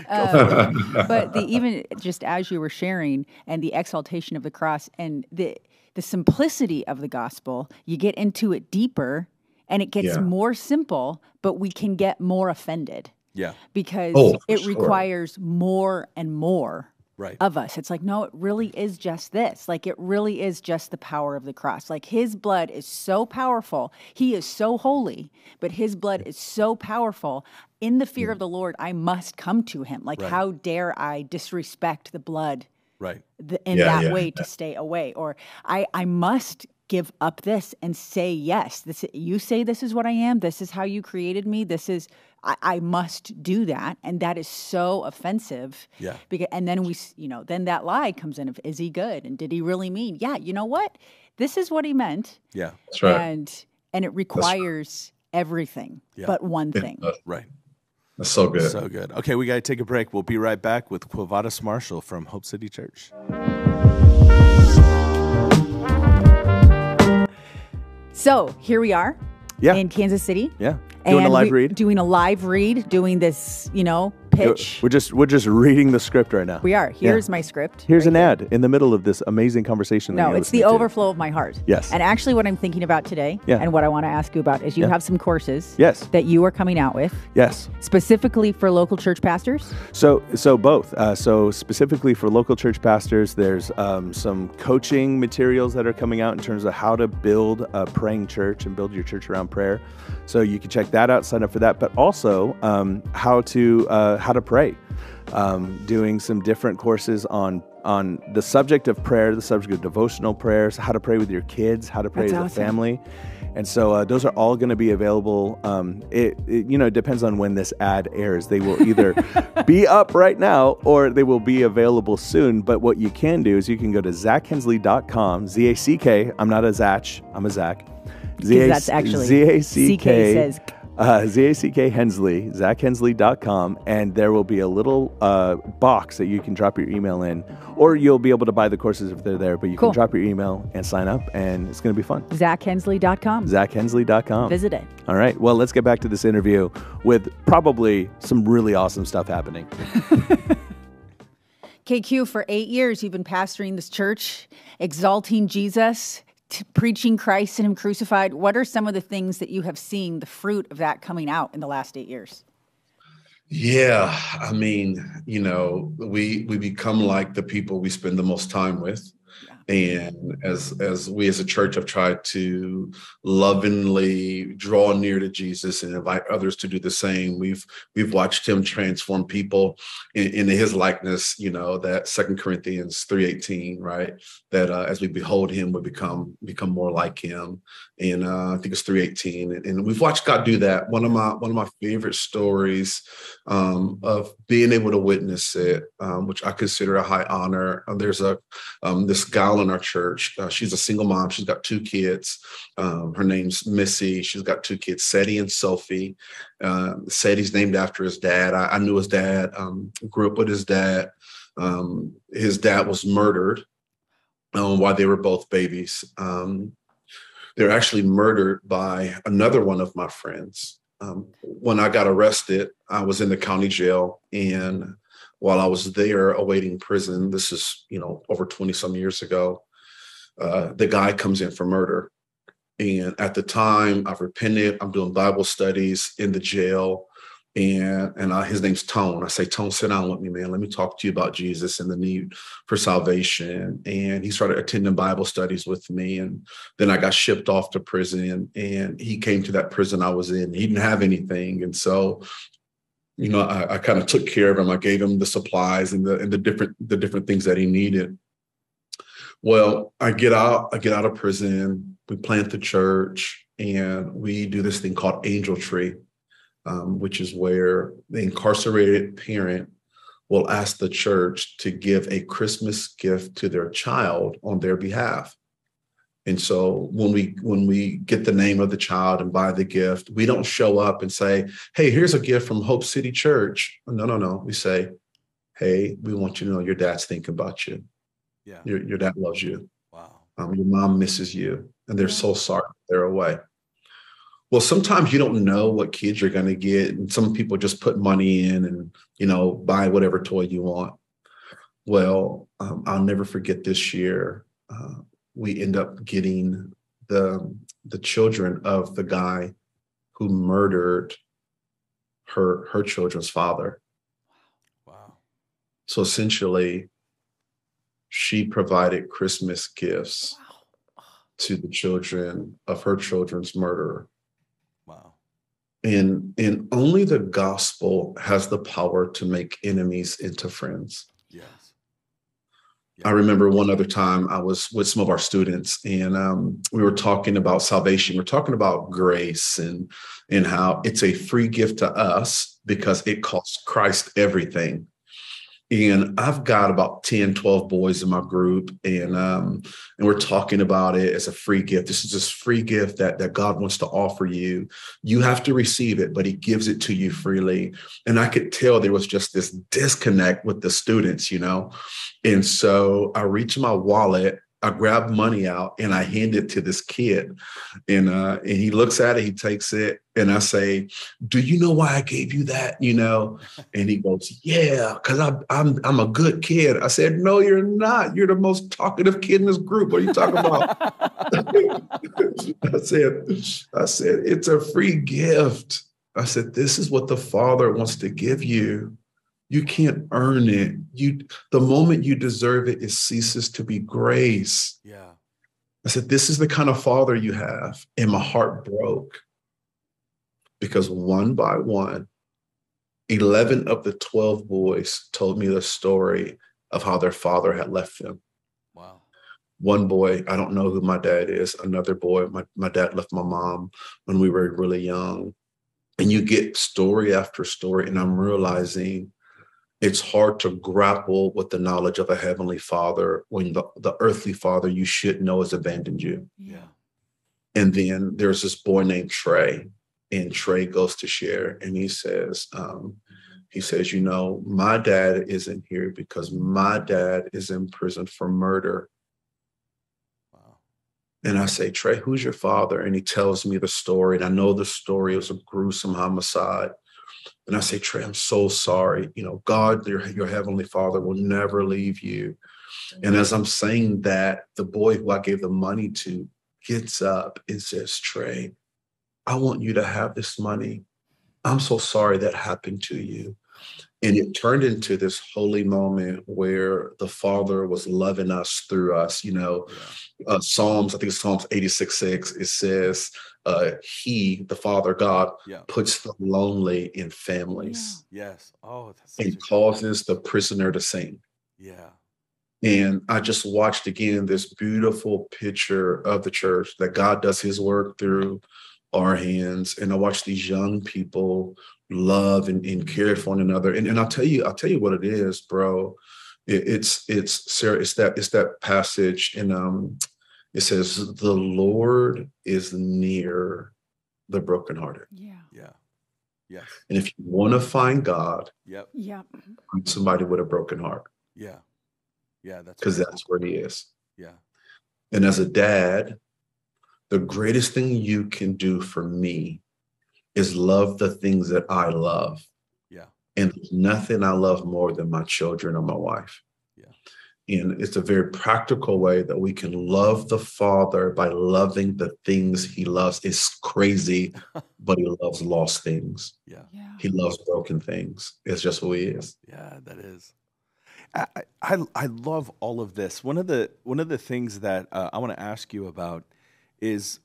Um, but the even just as you were sharing and the exaltation of the cross and the the simplicity of the gospel, you get into it deeper and it gets Yeah. more simple, but we can get more offended Yeah, because Oh, it sure. requires more and more right. of us. It's like, no, it really mm. is just this. Like, it really is just the power of the cross. Like, his blood is so powerful. He is so holy, but his blood is so powerful. In the fear mm. of the Lord, I must come to him. Like, Right. how dare I disrespect the blood right. th- in Yeah, that yeah, way to stay away? Or I, I must give up this and say yes. This you say this is what I am. This is how you created me. This is I, I must do that, and that is so offensive. Yeah. Because and then we, you know, then that lie comes in of is he good and did he really mean? Yeah. You know what? This is what he meant, Yeah. That's right. and and it requires everything Yeah. but one Yeah. thing. Right. That's so good. So good. Okay, we got to take a break. We'll be right back with Quovadis Marshall from Hope City Church. So here we are Yeah. in Kansas City. Yeah. Doing a live read. Doing a live read, doing this, you know, pitch. We're just we're just reading the script right now. We are. Here's my script. Here's right an here. ad in the middle of this amazing conversation. No, it's the listening to. overflow of my heart. Yes. And actually, what I'm thinking about today Yeah. and what I want to ask you about is you Yeah. have some courses Yes. that you are coming out with Yes. specifically for local church pastors. So, so both. Uh, so specifically for local church pastors, there's um, some coaching materials that are coming out in terms of how to build a praying church and build your church around prayer. So you can check that out, sign up for that. But also um, how to uh, how to pray. Um, doing some different courses on on the subject of prayer, the subject of devotional prayers, how to pray with your kids, how to pray That's as awesome. a family. And so uh, those are all going to be available. Um, it, it you know it depends on when this ad airs. They will either be up right now or they will be available soon. But what you can do is you can go to zackhensley.com, Z A C K. I'm not a Zach, I'm a Zack. Because that's actually Z A C K says uh, Z-A-C-K Hensley, zackhensley.com, and there will be a little uh, box that you can drop your email in, or you'll be able to buy the courses if they're there, but you Cool. can drop your email and sign up, and it's going to be fun. zackhensley.com. zackhensley.com. Visit it. All right, well, let's get back to this interview with probably some really awesome stuff happening. KQ, for eight years, you've been pastoring this church, exalting Jesus, preaching Christ and Him crucified. What are some of the things that you have seen the fruit of that coming out in the last eight years? Yeah, I mean, you know, we we become like the people we spend the most time with. And as as we as a church have tried to lovingly draw near to Jesus and invite others to do the same, we've we've watched him transform people in, into his likeness, you know, that second Corinthians 3:18, right? That uh, as we behold him, we become become more like him. And uh, I think it's 3:18. And, and we've watched God do that. One of my one of my favorite stories um, of being able to witness it, um, which I consider a high honor. Uh, there's a um, this in our church. Uh, she's a single mom. She's got two kids. Um, her name's Missy. She's got two kids, Seti and Sophie. Uh, Seti's named after his dad. I, I knew his dad. Um, grew up with his dad. Um, his dad was murdered um, while they were both babies. Um, they were actually murdered by another one of my friends. Um, when I got arrested, I was in the county jail, and while I was there awaiting prison, this is you know over twenty some years ago, uh, the guy comes in for murder. And at the time, I've repented. I'm doing Bible studies in the jail, and and uh, his name's Tone. I say, Tone, sit down with me, man. Let me talk to you about Jesus and the need for salvation. And he started attending Bible studies with me, and then I got shipped off to prison. And he came to that prison I was in. He didn't have anything, and so you know, I, I kind of took care of him. I gave him the supplies and the and the different the different things that he needed. Well, I get out, I get out of prison, we plant the church, and we do this thing called Angel Tree, um, which is where the incarcerated parent will ask the church to give a Christmas gift to their child on their behalf. And so when we when we get the name of the child and buy the gift, we don't show up and say, "Hey, here's a gift from Hope City Church." No, no, no. We say, "Hey, we want you to know your dad's thinking about you. Yeah. Your your dad loves you. Wow. Um, your mom misses you, and they're so sorry they're away." Well, sometimes you don't know what kids you're going to get, and some people just put money in and you know buy whatever toy you want. Well, um, I'll never forget this year. Uh, we end up getting the the children of the guy who murdered her her children's father. Wow. So essentially, she provided Christmas gifts to the children of her children's murderer. Wow. And and only the gospel has the power to make enemies into friends. I remember one other time I was with some of our students and um, we were talking about salvation. We're talking about grace and and how it's a free gift to us because it costs Christ everything. And I've got about 10, 12 boys in my group, and um, and we're talking about it as a free gift. This is this free gift that that God wants to offer you. You have to receive it, but He gives it to you freely. And I could tell there was just this disconnect with the students, you know. And so I reached my wallet I grab money out and I hand it to this kid, and uh, and he looks at it, he takes it, and I say, "Do you know why I gave you that?" You know, and he goes, "Yeah, because I'm I'm I'm a good kid." I said, "No, you're not. You're the most talkative kid in this group. What are you talking about?" I said, "I said it's a free gift." I said, "This is what the Father wants to give you." You can't earn it. You the moment you deserve it, it ceases to be grace. Yeah. I said, This is the kind of father you have. And my heart broke because one by one, 11 of the 12 boys told me the story of how their father had left them. Wow. One boy, I don't know who my dad is. Another boy, my, my dad left my mom when we were really young. And you get story after story, and I'm realizing it's hard to grapple with the knowledge of a heavenly father when the, the earthly father you should know has abandoned you. Yeah. And then there's this boy named Trey, and Trey goes to share, and he says, um, he says, you know, my dad isn't here because my dad is in prison for murder. Wow. And I say, Trey, who's your father? And he tells me the story. And I know the story. Was a gruesome homicide. And I say, Trey, I'm so sorry. You know, God, your, your heavenly father will never leave you. And as I'm saying that, the boy who I gave the money to gets up and says, Trey, I want you to have this money. I'm so sorry that happened to you. And it turned into this holy moment where the Father was loving us through us. You know, yeah. uh, Psalms, I think it's Psalms 86 6, it says, uh, He, the Father God, yeah. puts the lonely in families. Yeah. Yes. Oh, that's and causes the prisoner to sing. Yeah. And I just watched again this beautiful picture of the church that God does his work through our hands. And I watched these young people love and, and care for one another. And, and I'll tell you, I'll tell you what it is, bro. It, it's it's Sarah, it's that it's that passage in um it says the Lord is near the brokenhearted. Yeah. Yeah. Yes. And if you want to find God, yep. Yep. Find somebody with a broken heart. Yeah. Yeah. That's because that's where he is. Yeah. And as a dad, the greatest thing you can do for me is love the things that I love. Yeah. And there's nothing I love more than my children or my wife. Yeah. And it's a very practical way that we can love the Father by loving the things he loves. It's crazy, but he loves lost things. Yeah. yeah. He loves broken things. It's just who he is. Yeah, that is. I, I, I love all of this. One of the one of the things that uh, I want to ask you about is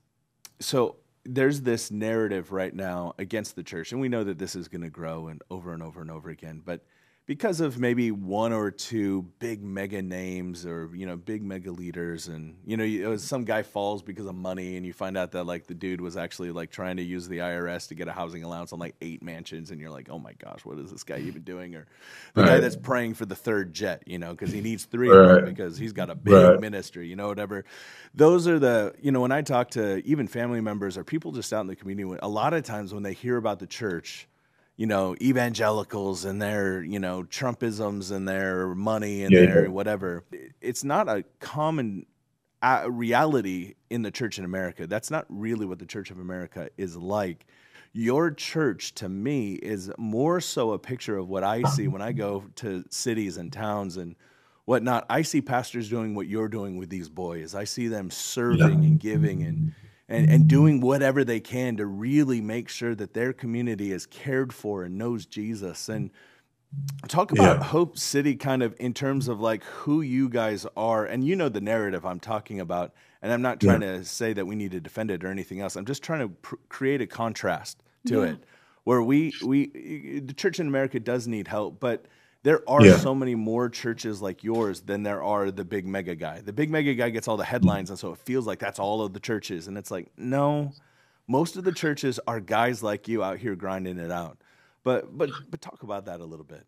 so there's this narrative right now against the church, and we know that this is going to grow and over and over and over again. But because of maybe one or two big mega names or you know big mega leaders and you know you, uh, some guy falls because of money and you find out that like the dude was actually like trying to use the IRS to get a housing allowance on like eight mansions and you're like oh my gosh what is this guy even doing or the right. guy that's praying for the third jet you know because he needs three right. because he's got a big right. ministry you know whatever those are the you know when I talk to even family members or people just out in the community a lot of times when they hear about the church you know, evangelicals and their, you know, Trumpisms and their money and yeah, their yeah. whatever. It's not a common reality in the church in America. That's not really what the Church of America is like. Your church, to me, is more so a picture of what I see when I go to cities and towns and whatnot. I see pastors doing what you're doing with these boys. I see them serving yeah. and giving and mm-hmm. And, and doing whatever they can to really make sure that their community is cared for and knows Jesus. And talk about yeah. Hope City kind of in terms of like who you guys are. And you know the narrative I'm talking about. And I'm not trying yeah. to say that we need to defend it or anything else. I'm just trying to pr- create a contrast to yeah. it where we, we, the church in America does need help, but there are yeah. so many more churches like yours than there are the big mega guy. The big mega guy gets all the headlines, and so it feels like that's all of the churches. And it's like, no, most of the churches are guys like you out here grinding it out. But but but talk about that a little bit.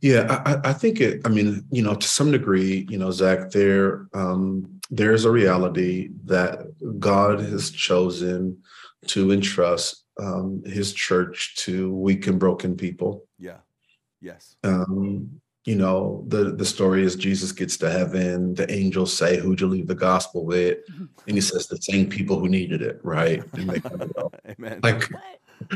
Yeah, I, I think it. I mean, you know, to some degree, you know, Zack, there um, there's a reality that God has chosen to entrust um, His church to weak and broken people. Yeah. Yes. Um, you know, the the story is Jesus gets to heaven. The angels say, "Who'd you leave the gospel with?" And he says, "The same people who needed it." Right? And they kind of go, Amen. like,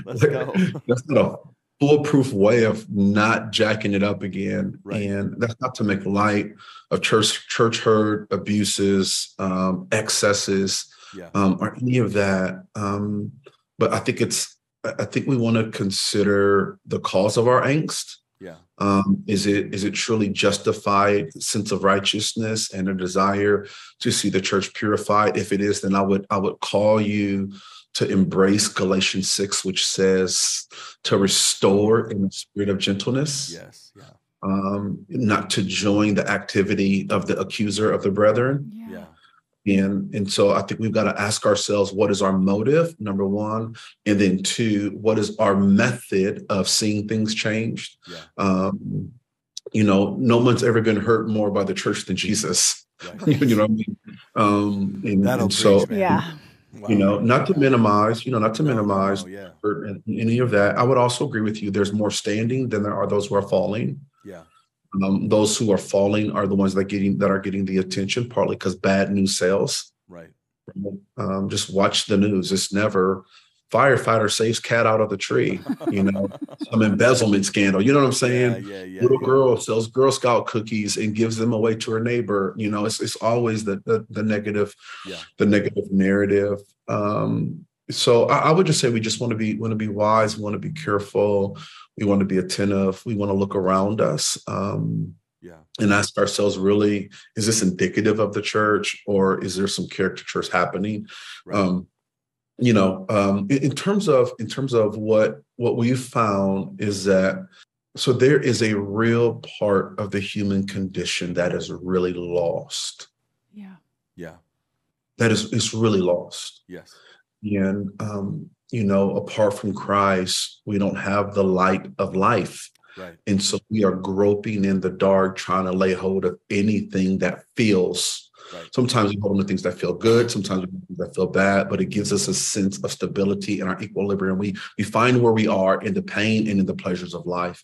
Let's go. that's not a foolproof way of not jacking it up again. Right. And that's not to make light of church church hurt, abuses, um, excesses, Yeah. um, or any of that. Um, but I think it's I I think we want to consider the cause of our angst. Yeah. Um, is it is it truly justified sense of righteousness and a desire to see the church purified? If it is, then I would I would call you to embrace Galatians 6, which says to restore in the spirit of gentleness, Yes. Yeah. um, not to join the activity of the accuser of the brethren. Yeah. And, and so I think we've got to ask ourselves what is our motive, number one, and then two, what is our method of seeing things changed? Yeah. Um, you know, no one's ever been hurt more by the church than Jesus. Right. you know what I mean? Um, and, That'll and so, man. Yeah. Wow. you know, not to minimize, you know, not to No, no, minimize no, yeah. any of that. I would also agree with you. There's more standing than there are those who are falling. Yeah. Um, those who are falling are the ones that getting that are getting the attention, partly because bad news sells. Right. Um, just watch the news. It's never firefighter saves cat out of the tree. You know, some embezzlement scandal. You know what I'm saying? Yeah. Yeah. Yeah. Little girl sells Girl Scout cookies and gives them away to her neighbor. You know, it's it's always the the, the negative, Yeah. the negative narrative. Um, so I, I would just say we just want to be want to be wise, we want to be careful, we want to be attentive, we want to look around us. Um, Yeah. and ask ourselves really is this indicative of the church or is there some caricatures happening Right. um you know um in, in terms of in terms of what what we've found is that so there is a real part of the human condition that is really lost Yeah. yeah. that is is really lost Yes. and um you know apart from christ we don't have the light of life Right. And so we are groping in the dark, trying to lay hold of anything that feels. Right. Sometimes we hold on to things that feel good, sometimes we hold on to things that feel bad, but it gives us a sense of stability and our equilibrium. We we find where we are in the pain and in the pleasures of life.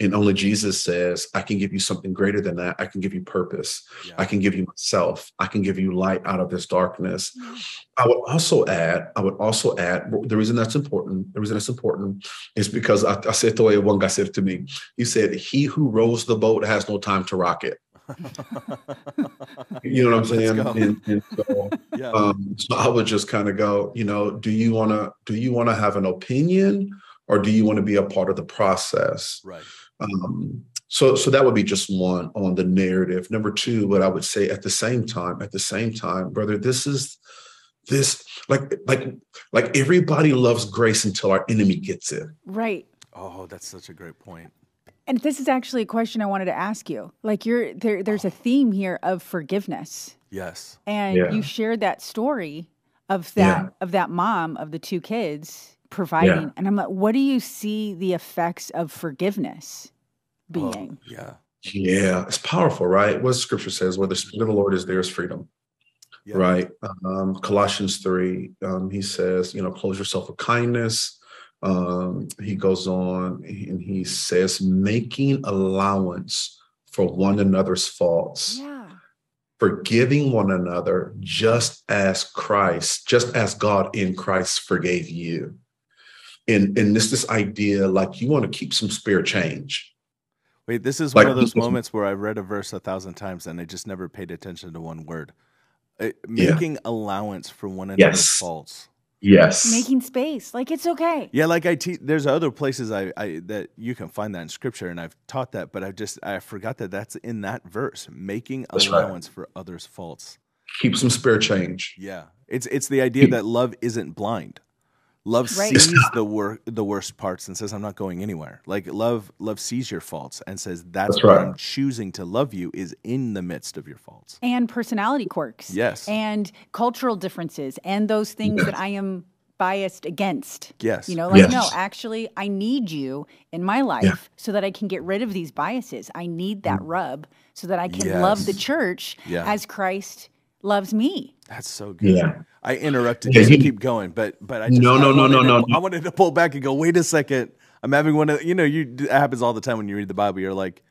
And only Jesus says, I can give you something greater than that. I can give you purpose. Yeah. I can give you myself. I can give you light out of this darkness. Mm-hmm. I would also add, I would also add the reason that's important, the reason that's important is because I, I said the way one guy said it to me. He said, He who rows the boat has no time to rock it. You know what I'm saying? And, and so, yeah. um, so I would just kind of go, you know, do you want to do you want to have an opinion or do you want to be a part of the process? right. Um, so, so that would be just one on the narrative. Number two, what I would say at the same time, at the same time, brother, this is this like like like everybody loves grace until our enemy gets it. Right. Oh, that's such a great point. And this is actually a question I wanted to ask you. Like you're there there's a theme here of forgiveness. Yes. And Yeah. you shared that story of that Yeah. of that mom of the two kids providing. Yeah. And I'm like, what do you see the effects of forgiveness Oh, being? yeah. Yeah, it's powerful, right? What scripture says, where the spirit of the Lord is, there is freedom. Yeah. right? Um, Colossians 3, um, he says, you know, close yourself with kindness. Um, he goes on and he says, making allowance for one another's faults, Yeah. forgiving one another just as Christ, just as God in Christ forgave you. And, and this this idea like you want to keep some spare change. Wait, this is Like, one of those moments where I read a verse a thousand times and I just never paid attention to one word. Uh, Yeah. making allowance for one another's Yes. faults. Yes. Making space. Like it's okay. Yeah, like I teach. There's other places I, I that you can find that in scripture, and I've taught that, but I just I forgot that that's in that verse. Making That's right. allowance for others' faults. keep some spare change. Yeah, it's it's the idea that love isn't blind. Love Right. sees the wor- the worst parts and says, "I'm not going anywhere." Like love, love sees your faults and says, "That's, That's why right. I'm choosing to love you is in the midst of your faults." And personality quirks. Yes. And cultural differences and those things that I am biased against. Yes. You know, like, Yes. no, actually, I need you in my life so that I can get rid of these biases. I need that mm. rub so that I can love the church Yeah. as Christ loves me. That's so good. Yeah. I interrupted Yeah, you to keep going, but but I just, No, I no, no, no, to- no, no. I wanted to pull back and go. Wait a second. I'm having one of you know you it happens all the time when you read the Bible. You're like,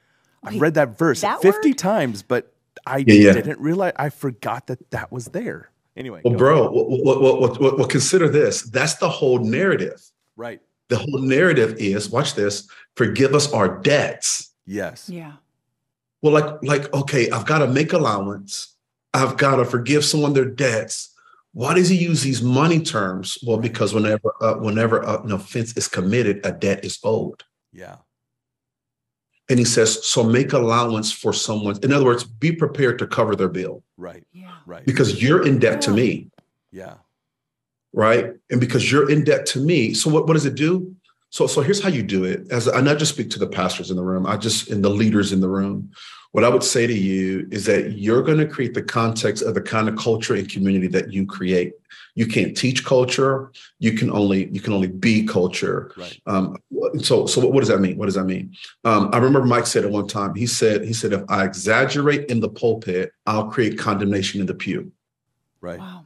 I've Wait, read that verse that 50 word? times, but I Yeah, yeah. didn't realize. I forgot that that was there. Anyway, Well, bro, Well, what, what, what, what, what- consider this. That's the whole narrative. right? The whole narrative is, watch this, forgive us our debts. Yes. Yeah. Well, like, like, okay, I've got to make allowance. I've got to forgive someone their debts. Why does he use these money terms? Well, because whenever, uh, whenever uh, an offense is committed, a debt is owed. Yeah. And he says, so make allowance for someone. In other words, be prepared to cover their bill Right. Yeah. Right. because you're in debt to me. Yeah. right? And because you're in debt to me, so what, what does it do? So, so here's how you do it. As I not just speak to the pastors in the room, I just in the leaders in the room. What I would say to you is that you're going to create the context of the kind of culture and community that you create. You can't teach culture. You can only you can only be culture. Right. Um, so, so what, what does that mean? What does that mean? Um, I remember Mike said at one time. He said he said if I exaggerate in the pulpit, I'll create condemnation in the pew. Right. Wow.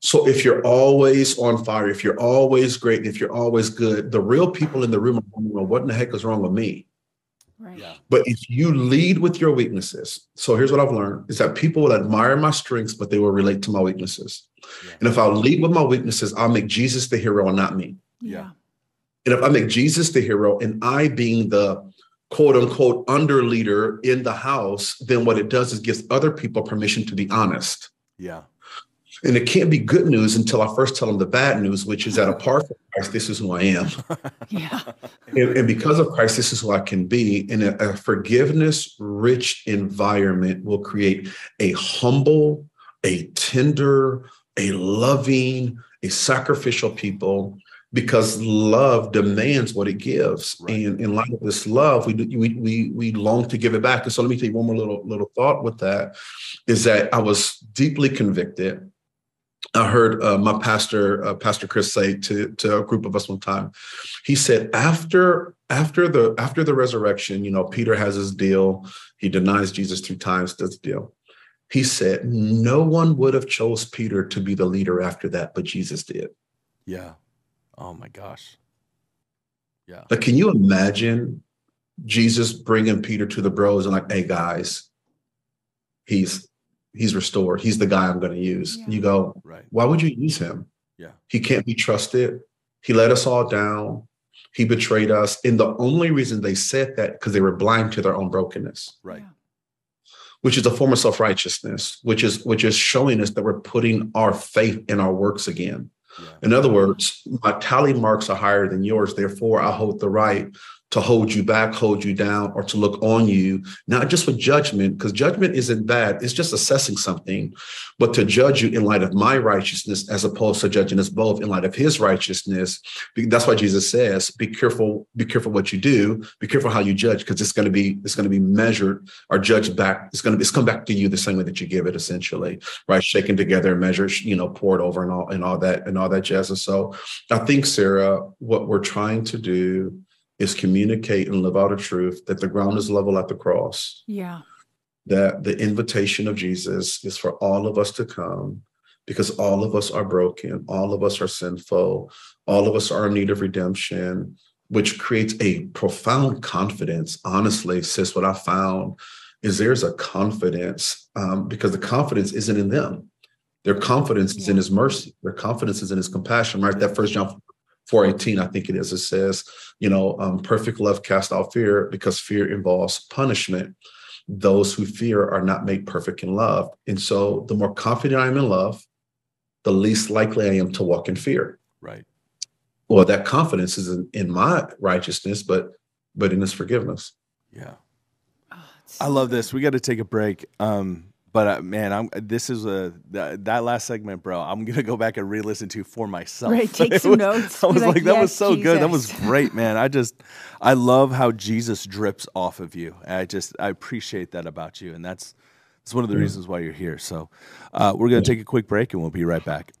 So if you're always on fire, if you're always great, if you're always good, the real people in the room are wondering, well, what in the heck is wrong with me? Right. Yeah. But if you lead with your weaknesses, so here's what I've learned is that people will admire my strengths, but they will relate to my weaknesses. Yeah. And if I lead with my weaknesses, I'll make Jesus the hero and not me. Yeah. And if I make Jesus the hero and I being the quote unquote under leader in the house, then what it does is gives other people permission to be honest. Yeah. And it can't be good news until I first tell them the bad news, which is that apart from Christ, this is who I am. Yeah. And, and because of Christ, this is who I can be. And a, a forgiveness rich environment will create a humble, a tender, a loving, a sacrificial people because love demands what it gives. Right. And in light of this love, we, we, we, we long to give it back. And so let me tell you one more little, little thought with that is that I was deeply convicted. I heard uh, my pastor, uh, Pastor Chris, say to, to a group of us one time. He said, after after the after the resurrection, you know, Peter has his deal. He denies Jesus three times. Does the deal. He said, no one would have chose Peter to be the leader after that, but Jesus did. Yeah. Oh my gosh. Yeah. But can you imagine Jesus bringing Peter to the bros and like, hey guys, he's he's restored. He's the guy I'm going to use. Yeah. You go, Right. why would you use him? Yeah. He can't be trusted. He let us all down. He betrayed us. And the only reason they said that because they were blind to their own brokenness, Right. Yeah. which is a form of self-righteousness, which is which is showing us that we're putting our faith in our works again. Yeah. In other words, my tally marks are higher than yours. Therefore, I hold the right to hold you back, hold you down, or to look on you, not just with judgment, because judgment isn't bad. It's just assessing something, but to judge you in light of my righteousness as opposed to judging us both in light of his righteousness. That's why Jesus says, be careful, be careful what you do, be careful how you judge, because it's going to be, it's going to be measured or judged back. It's going to be, it's come back to you the same way that you give it, essentially, right? Shaken together, measured, you know, poured over and all and all that and all that jazz. And so I think, Sarah, what we're trying to do is communicate and live out a truth that the ground is level at the cross, Yeah. that the invitation of Jesus is for all of us to come because all of us are broken, all of us are sinful, all of us are in need of redemption, which creates a profound confidence. Honestly, sis, what I found is there's a confidence um, because the confidence isn't in them. Their confidence is in his mercy. Their confidence is in his compassion, right? That first John 418, I think it is, it says, you know, um, perfect love casts out fear because fear involves punishment. Those who fear are not made perfect in love. And so the more confident I am in love, the least likely I am to walk in fear. Right. Well, that confidence is in, in my righteousness, but but in his forgiveness. Yeah. Oh, I love this. We got to take a break. Um, but uh, man, I'm this is a that last segment, bro. I'm gonna go back and re-listen to for myself. Right, take some was, notes. I was like, like that yes, was so Jesus. good. That was great, man. I just, I love how Jesus drips off of you. I just, I appreciate that about you, and that's that's one of the yeah. reasons why you're here. So, uh, we're gonna take a quick break, and we'll be right back.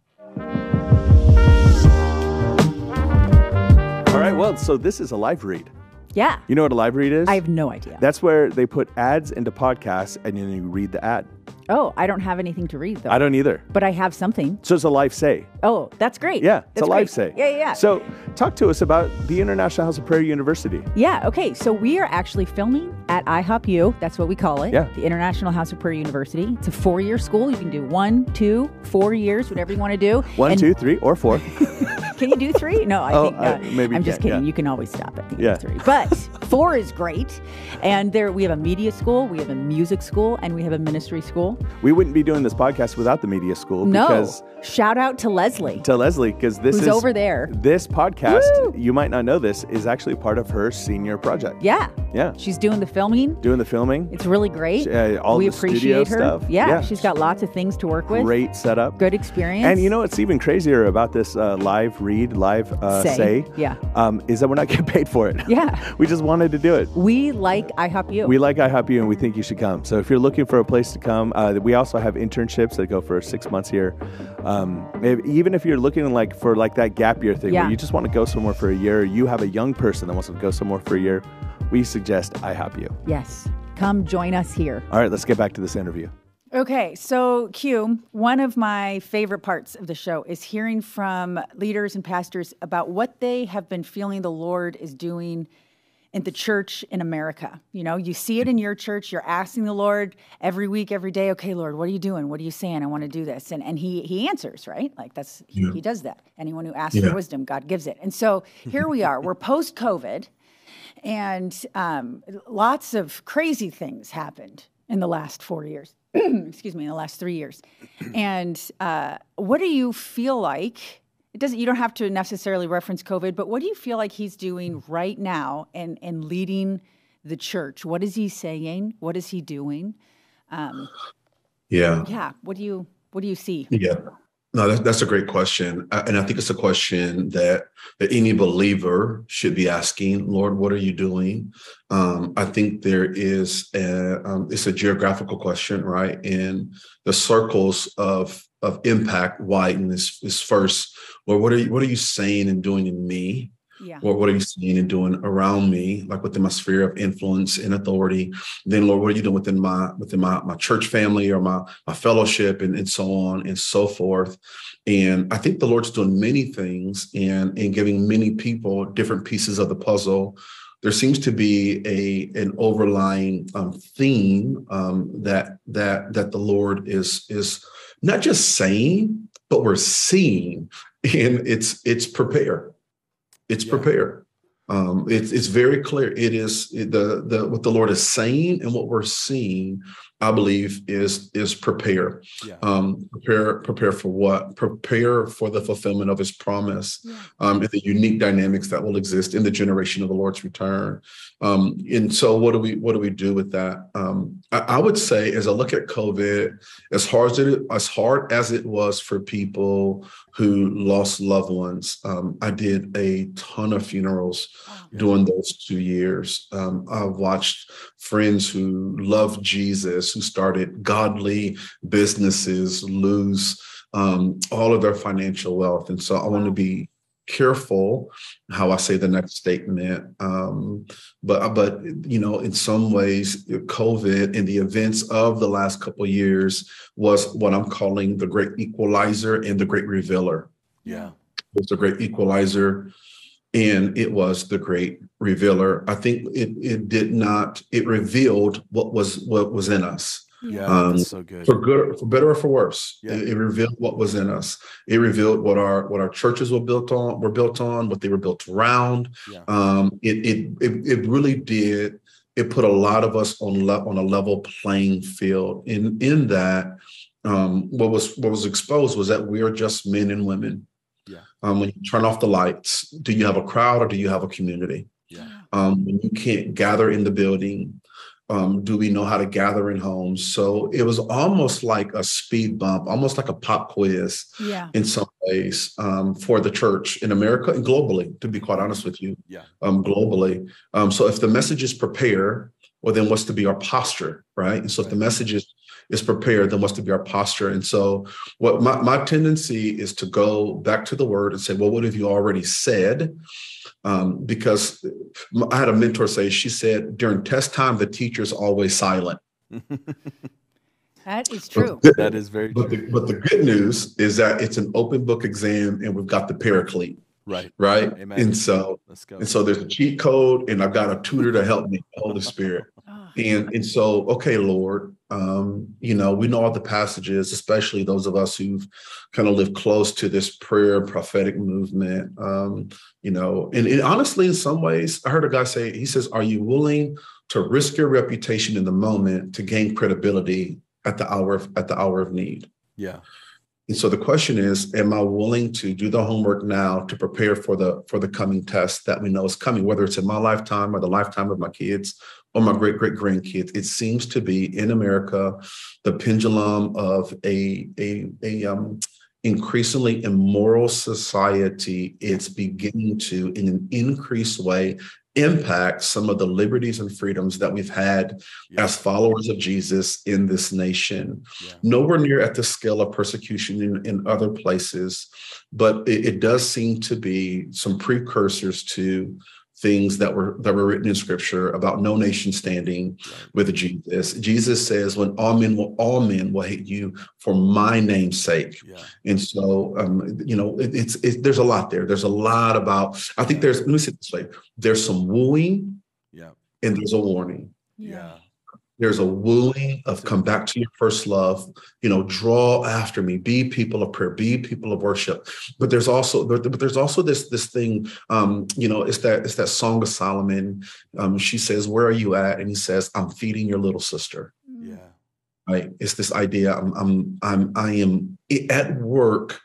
All right. Well, so this is a live read. Yeah. You know what a live read is? I have no idea. That's where they put ads into podcasts and then you read the ad. oh, I don't have anything to read though. I don't either. But I have something. So it's a live say. Oh, that's great. Yeah, it's That's a great. say. Yeah, yeah, yeah. So talk to us about the International House of Prayer University. Yeah, okay. So we are actually filming at IHOPU. That's what we call it. Yeah. The International House of Prayer University. It's a four year school. You can do one, two, four years, whatever you want to do. One, And two, three, or four. Can you do three? No, I Oh, think uh, uh, maybe I'm just kidding. yeah. You can always stop at the end Yeah. of three. But four is great. And there we have a media school, we have a music school, and we have a ministry school. we wouldn't be doing this podcast without the media school No. Shout out to Leslie. to Leslie because this Who's is over there. This podcast, Woo! you might not know this, is actually part of her senior project. Yeah. Yeah. She's doing the filming. Doing the filming. It's really great. Uh, all we the studio appreciate her. stuff. Yeah, Yeah. she's got lots of things to work with. Great setup. Good experience. And you know what's even crazier about this uh, live read, live uh, Say. say, Yeah. um, is that we're not getting paid for it. Yeah. we just wanted to do it. we like IHOP U. We like IHOP U and we think you should come. So if you're looking for a place to come, uh, we also have internships that go for six months here. Um, if, even if you're looking like for like that gap year thing Yeah. where you just want to go somewhere for a year, you have a young person that wants to go somewhere for a year, we suggest IHOP U. yes. Come join us here. All right, let's get back to this interview. Okay, so Q, one of my favorite parts of the show is hearing from leaders and pastors about what they have been feeling the Lord is doing in the church in America. You know, you see it in your church, you're asking the Lord every week, every day, okay, Lord, what are you doing? What are you saying? I want to do this. And and he he answers, right? Like that's he, he does that. Anyone who asks Yeah. for wisdom, God gives it. And so here we are. We're post COVID and um, lots of crazy things happened in the last four years. Excuse me, in the last three years. And uh, what do you feel like? It doesn't. You don't have to necessarily reference COVID, but what do you feel like he's doing right now and and leading the church? What is he saying? What is he doing? Um, Yeah. yeah. What do you What do you see? Yeah. No, that's, that's a great question. And I think it's a question that, that any believer should be asking, Lord, what are you doing? Um, I think there is a, um, it's a geographical question, right? And the circles of, of impact widen is, is first, Lord, what are you, what are you saying and doing in me? Yeah. Lord, what are you seeing and doing around me, like within my sphere of influence and authority? Then, Lord, what are you doing within my within my, my church family or my my fellowship and, and so on and so forth? And I think the Lord's doing many things and and giving many people different pieces of the puzzle. There seems to be a an overlying um, theme um, that that that the Lord is is not just saying, but we're seeing, and it's it's prepare it's Yeah. prepare. Um, it's it's very clear. It is it- the the what the Lord is saying and what we're seeing. I believe is is prepare. Yeah. Um, prepare prepare for what? Prepare for the fulfillment of His promise um, and the unique dynamics that will exist in the generation of the Lord's return. Um, and so, what do we what do we do with that? Um, I, I would say, as I look at COVID, as hard as it as hard as it was for people who lost loved ones, um, I did a ton of funerals during those two years. Um, I've watched friends who love Jesus, who started godly businesses, lose um, all of their financial wealth. And so I want to be careful how I say the next statement. Um, but but you know, in some ways, COVID and the events of the last couple of years was what I'm calling the great equalizer and the great revealer Yeah. was the great equalizer and it was the great revealer i think it it did not it revealed what was what was in us Yeah. Um, so good. for good for better or for worse Yeah. it, it revealed what was in us it revealed what our what our churches were built on were built on what they were built around Yeah. um it it it, it really did it put a lot of us on le- on a level playing field in in that um what was what was exposed was that we are just men and women. Um when you turn off the lights do you have a crowd or do you have a community Yeah. um, when you can't gather in the building, um, do we know how to gather in homes? So it was almost like a speed bump, almost like a pop quiz Yeah. in some ways um, for the church in America and globally, to be quite honest with you, Yeah. um, globally. Um, so if the message is prepare, well, then what's to be our posture, right? And so if the message is, is prepared, then what's to be our posture? And so what my, my tendency is to go back to the word and say, well, what have you already said? um, because I had a mentor say, she said, during test time, the teacher's always silent. that is true. But, that is very but true. The, but the good news is that it's an open book exam and we've got the paraclete. Right. Right. Amen. And so Let's go. and so there's a cheat code and I've got a tutor to help me, the Holy Spirit. And and so, okay, Lord, um, you know, we know all the passages, especially those of us who've kind of lived close to this prayer and prophetic movement. Um, you know, and, and honestly, in some ways, I heard a guy say, he says, Are you willing to risk your reputation in the moment to gain credibility at the hour of at the hour of need? yeah. And so the question is, am I willing to do the homework now to prepare for the for the coming test that we know is coming, whether it's in my lifetime or the lifetime of my kids or my great great grandkids? It seems to be in America the pendulum of a a a um increasingly immoral society. It's beginning to, in an increased way, impact some of the liberties and freedoms that we've had Yeah. as followers of Jesus in this nation yeah. nowhere near at the scale of persecution in, in other places, but it, it does seem to be some precursors to things that were that were written in scripture about no nation standing with Jesus. Jesus says, when all men will all men will hate you for my name's sake. Yeah. And so, um, you know, it, it's it, there's a lot there. There's a lot about. I think there's. Let me say it this way: there's some wooing Yeah. and there's a warning Yeah. There's a wooing of come back to your first love you know draw after me be people of prayer be people of worship. But there's also but there's also this this thing um you know it's that it's that song of solomon. Um she says where are you at? And he says i'm feeding your little sister. Yeah. right? It's this idea i'm i'm i'm i am at work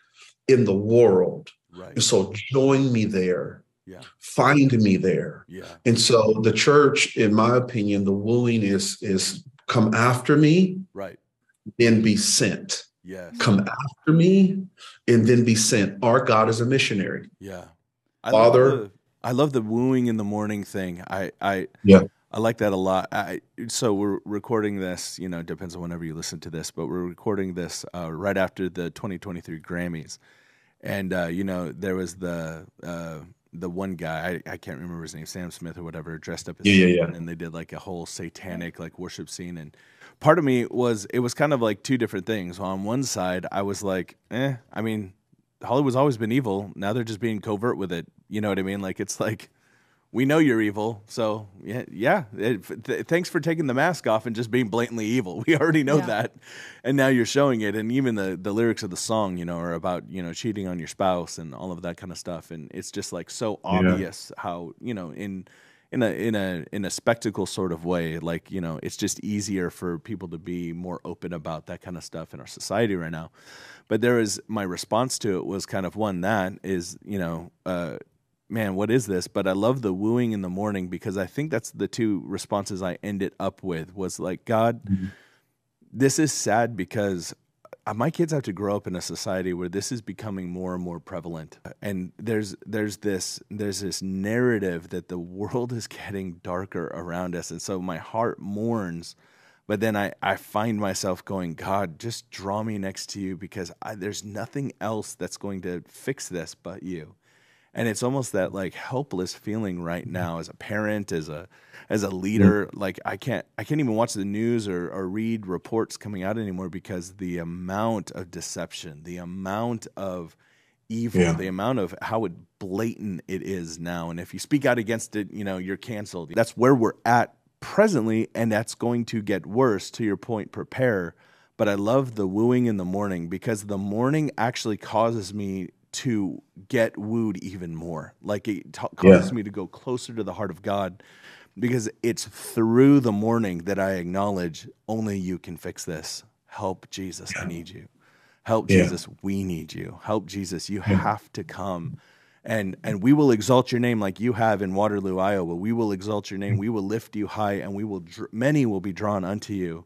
in the world. Right. and so join me there Yeah. find me there Yeah. and so the church, in my opinion, the wooing is is come after me, Right. then be sent. Yes. Come after me, and then be sent. Our God is a missionary. Yeah. I Father- love the, I love the wooing in the morning thing. I I Yeah. I like that a lot. I, so we're recording this, you know, depends on whenever you listen to this, but we're recording this uh, right after the 2023 Grammys. And uh, you know, there was the uh, the one guy, I, I can't remember his name, Sam Smith or whatever, dressed up as Yeah, yeah, yeah. and they did like a whole satanic like worship scene and part of me was it was kind of like two different things. On one side, I was like, eh, I mean, Hollywood's always been evil. Now they're just being covert with it. You know what I mean? Like it's like we know you're evil, so yeah, yeah. It, th- thanks for taking the mask off and just being blatantly evil. We already know Yeah. that, and now you're showing it. And even the the lyrics of the song, you know, are about you know cheating on your spouse and all of that kind of stuff. And it's just like so obvious how you know in in a in a in a spectacle sort of way like you know it's just easier for people to be more open about that kind of stuff in our society right now but there is my response to it was kind of one that is you know uh man what is this? But i love the wooing in the mourning because i think that's the two responses i ended up with was like god this is sad because uh, my kids have to grow up in a society where this is becoming more and more prevalent. And there's there's this there's this narrative that the world is getting darker around us. And so my heart mourns but then I, I find myself going god just draw me next to you because I, there's nothing else that's going to fix this but you and it's almost that like helpless feeling right mm-hmm. now as a parent as a as a mm-hmm. leader. Like i can't i can't even watch the news or, or read reports coming out anymore because the amount of deception the amount of evil Yeah. the amount of how it blatant it is now. And if you speak out against it you know you're canceled. That's where we're at presently and that's going to get worse to your point prepare. But i love the wooing in the mourning because the mourning actually causes me to get wooed even more like it ta- Yeah. causes me to go closer to the heart of god because it's through the mourning that i acknowledge only you can fix this help jesus i need you help Yeah. jesus we need you help jesus you hmm. have to come and and we will exalt your name like you have in Waterloo, Iowa. We will exalt your name. Hmm. We will lift you high, and we will dr- many will be drawn unto you.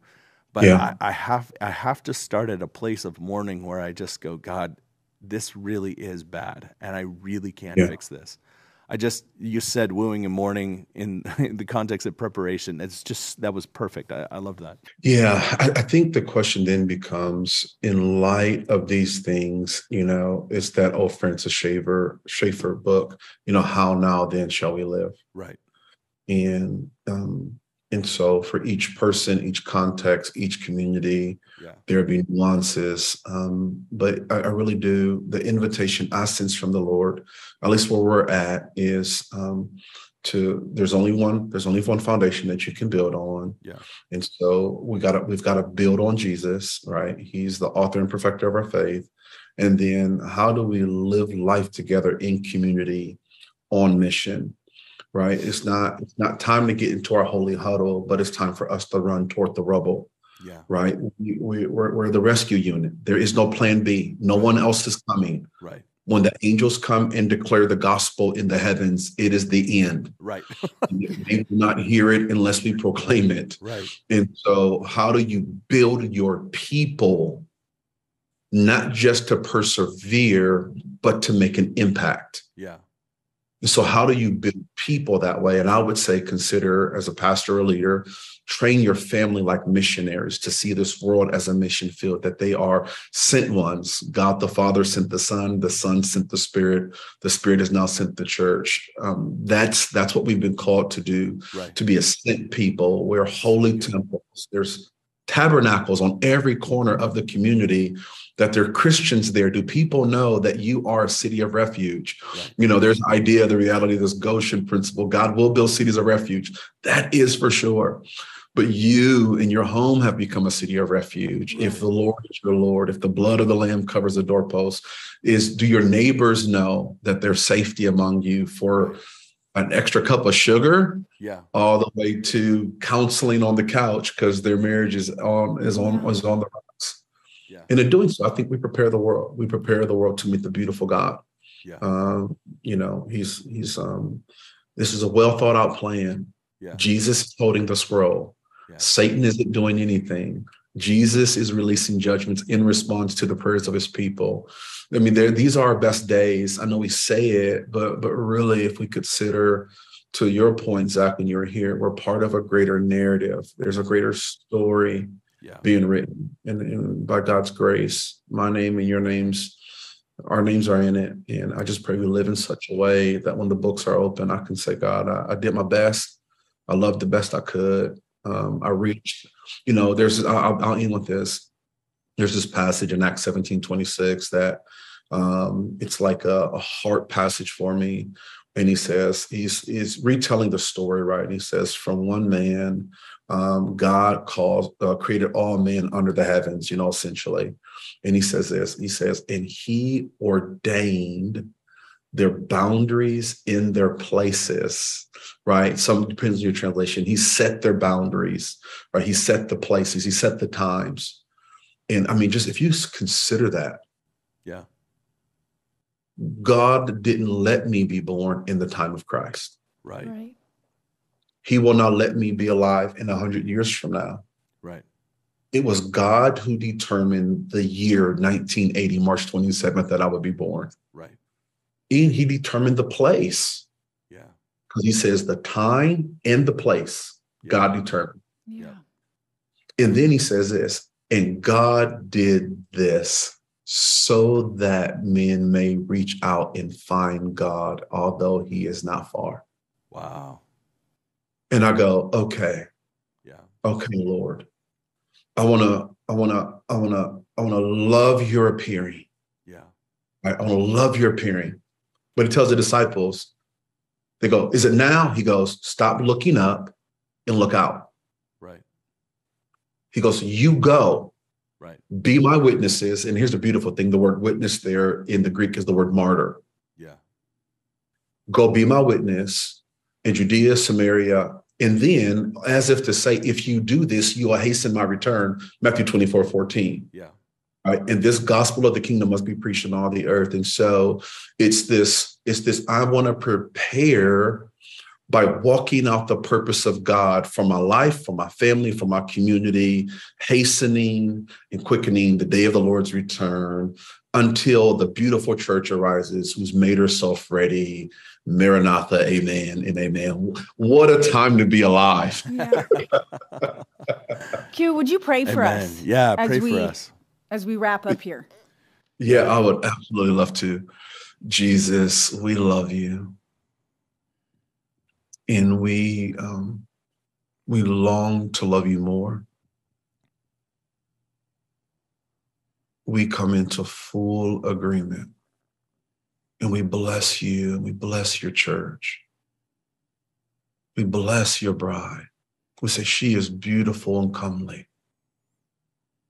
But Yeah. I, I have I have to start at a place of mourning where I just go, God, this really is bad, and I really can't Yeah. fix this. I just you said wooing and mourning in, in the context of preparation. It's just that was perfect. I, I loved that. Yeah, I, I, think the question then becomes, in light of these things, you know, it's that old Francis Schaeffer Schaeffer book, you know, how now then shall we live? Right. And um, and so for each person, each context, each community, yeah. there be nuances. Um, but I, I, really do, the invitation I sense from the Lord, at least where we're at, is um, to there's only one, there's only one foundation that you can build on. Yeah. And so we gotta we've got to build on Jesus, right? He's the author and perfecter of our faith. And then how do we live life together in community on mission? Right? It's not it's not time to get into our holy huddle, but it's time for us to run toward the rubble. Yeah. Right. We, we, we're, we're the rescue unit. There is no plan B. No one else is coming. Right. When the angels come and declare the gospel in the heavens, it is the end. Right. they will not hear it unless we proclaim it. Right. And so, how do you build your people, not just to persevere, but to make an impact? Yeah. So, how do you build people that way? And I would say, consider as a pastor or leader, train your family like missionaries to see this world as a mission field, that they are sent ones. God the Father sent the Son, the Son sent the Spirit, the Spirit has now sent the church. Um, that's that's what we've been called to do, right. to be a sent people. We're holy temples. There's tabernacles on every corner of the community that there are Christians there. Do people know that you are a city of refuge? Right. You know, there's idea, the reality, this Goshen principle. God will build cities of refuge. That is for sure. But you and your home have become a city of refuge. Right. If the Lord is your Lord, if the blood of the Lamb covers the doorpost, is do your neighbors know that there's safety among you for an extra cup of sugar? Yeah. All the way to counseling on the couch because their marriage is on is on is on the yeah. And in doing so, I think we prepare the world. We prepare the world to meet the beautiful God. Yeah. Um, you know, he's he's um this is a well thought out plan. Yeah. Jesus is holding the scroll. Yeah. Satan isn't doing anything. Jesus is releasing judgments in response to the prayers of his people. I mean, these are our best days. I know we say it, but but really, if we consider to your point, Zack, when you were here, we're part of a greater narrative. There's a greater story yeah. being written. And, by God's grace, my name and your names, our names are in it. And I just pray we live in such a way that when the books are open, I can say, God, I, I did my best. I loved the best I could. Um, I reached, you know, there's, I'll, I'll end with this. There's this passage in Acts 17 26 that um, it's like a, a heart passage for me and he says he's he's retelling the story right and he says from one man um, God calls uh, created all men under the heavens, you know, essentially. And he says this. He says, and he ordained their boundaries in their places, right? Some depends on your translation. He set their boundaries, right? He set the places. He set the times. And I mean, just if you consider that, yeah. God didn't let me be born in the time of Christ. Right. Right. He will not let me be alive in a hundred years from now. Right. It was God who determined the year 1980, March 27th, that I would be born. Right. And he determined the place. Yeah. Because he says the time and the place yeah. God determined. Yeah. And then he says this, and God did this so that men may reach out and find God, although he is not far. Wow. And I go, okay. Yeah. Okay, Lord. I wanna, I wanna, I wanna, I wanna love your appearing. Yeah. I, I wanna love your appearing. But he tells the disciples, they go, Is it now? He goes, Stop looking up and look out. Right. He goes, You go. Right. Be my witnesses. And here's the beautiful thing the word witness there in the Greek is the word martyr. Yeah. Go be my witness in Judea, Samaria, and then, as if to say, if you do this, you will hasten my return. Matthew 24, 14. Yeah. Right. And this gospel of the kingdom must be preached on all the earth. And so it's this, it's this, I want to prepare by walking out the purpose of God for my life, for my family, for my community, hastening and quickening the day of the Lord's return until the beautiful church arises who's made herself ready. Maranatha, amen and amen. What a time to be alive. Yeah. Q, would you pray for amen. us? Yeah, pray we, for us. As we wrap up here. Yeah, I would absolutely love to. Jesus, we love you. And we um, we long to love you more. We come into full agreement and we bless you and we bless your church. We bless your bride. We say she is beautiful and comely.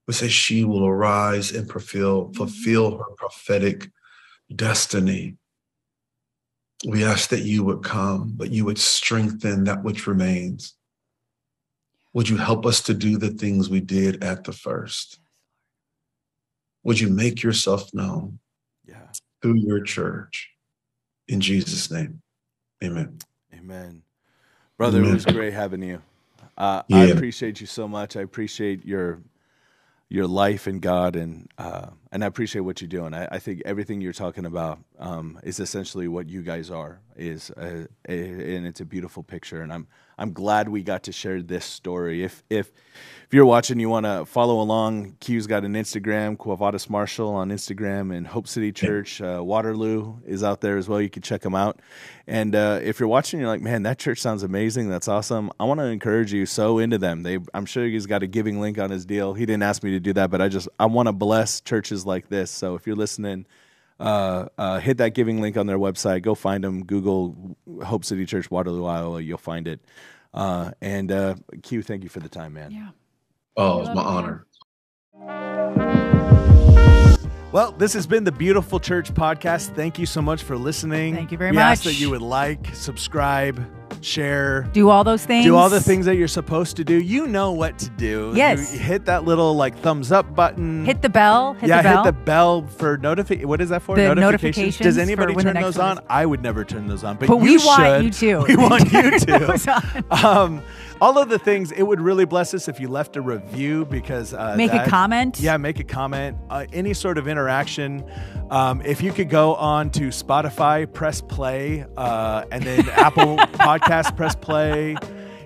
We say she will arise and fulfill, fulfill her prophetic destiny. We ask that you would come, but you would strengthen that which remains. Would you help us to do the things we did at the first? Would you make yourself known yeah. through your church? In Jesus' name, amen. Amen. Brother, amen. it was great having you. Uh, yeah. I appreciate you so much. I appreciate your your life in God, and uh, and I appreciate what you're doing. I, I think everything you're talking about um, is essentially what you guys are. Is a, a, and it's a beautiful picture, and I'm I'm glad we got to share this story. If if if you're watching, you want to follow along. Q's got an Instagram, Quovadis Marshall on Instagram, and Hope City Church uh, Waterloo is out there as well. You can check them out. And uh, if you're watching, you're like, man, that church sounds amazing. That's awesome. I want to encourage you, so into them. They, I'm sure he's got a giving link on his deal. He didn't ask me to do that, but I just I want to bless churches like this. So if you're listening. Uh, uh, hit that giving link on their website. Go find them. Google Hope City Church, Waterloo, Iowa. You'll find it. Uh, and uh, Q, thank you for the time, man. Yeah. Oh, it's my honor. Well, this has been the Beautiful Church podcast. Thank you so much for listening. Thank you very we much. ask that you would like, subscribe, share, do all those things, do all the things that you're supposed to do. You know what to do. Yes. You hit that little like thumbs up button. Hit the bell. Hit yeah, the bell. hit the bell for notification. What is that for? The notifications. notifications Does anybody turn those on? I would never turn those on, but, but we want you to. We want you to. um, all of the things it would really bless us if you left a review because uh, make that, a comment? Yeah make a comment. Uh, any sort of interaction. Um, if you could go on to spotify press play uh, and then apple podcast press play.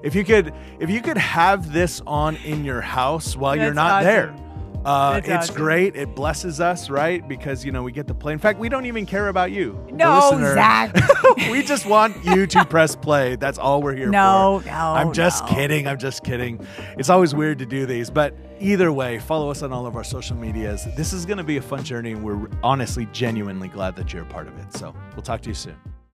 If you could if you could have this on in your house while That's you're not awesome. there uh, it's great. It blesses us, right? Because you know we get to play. In fact, we don't even care about you. No, Zack. we just want you to press play. That's all we're here no, for. No, I'm just no. kidding. I'm just kidding. It's always weird to do these, but either way, follow us on all of our social medias. This is going to be a fun journey, and we're honestly, genuinely glad that you're a part of it. So we'll talk to you soon.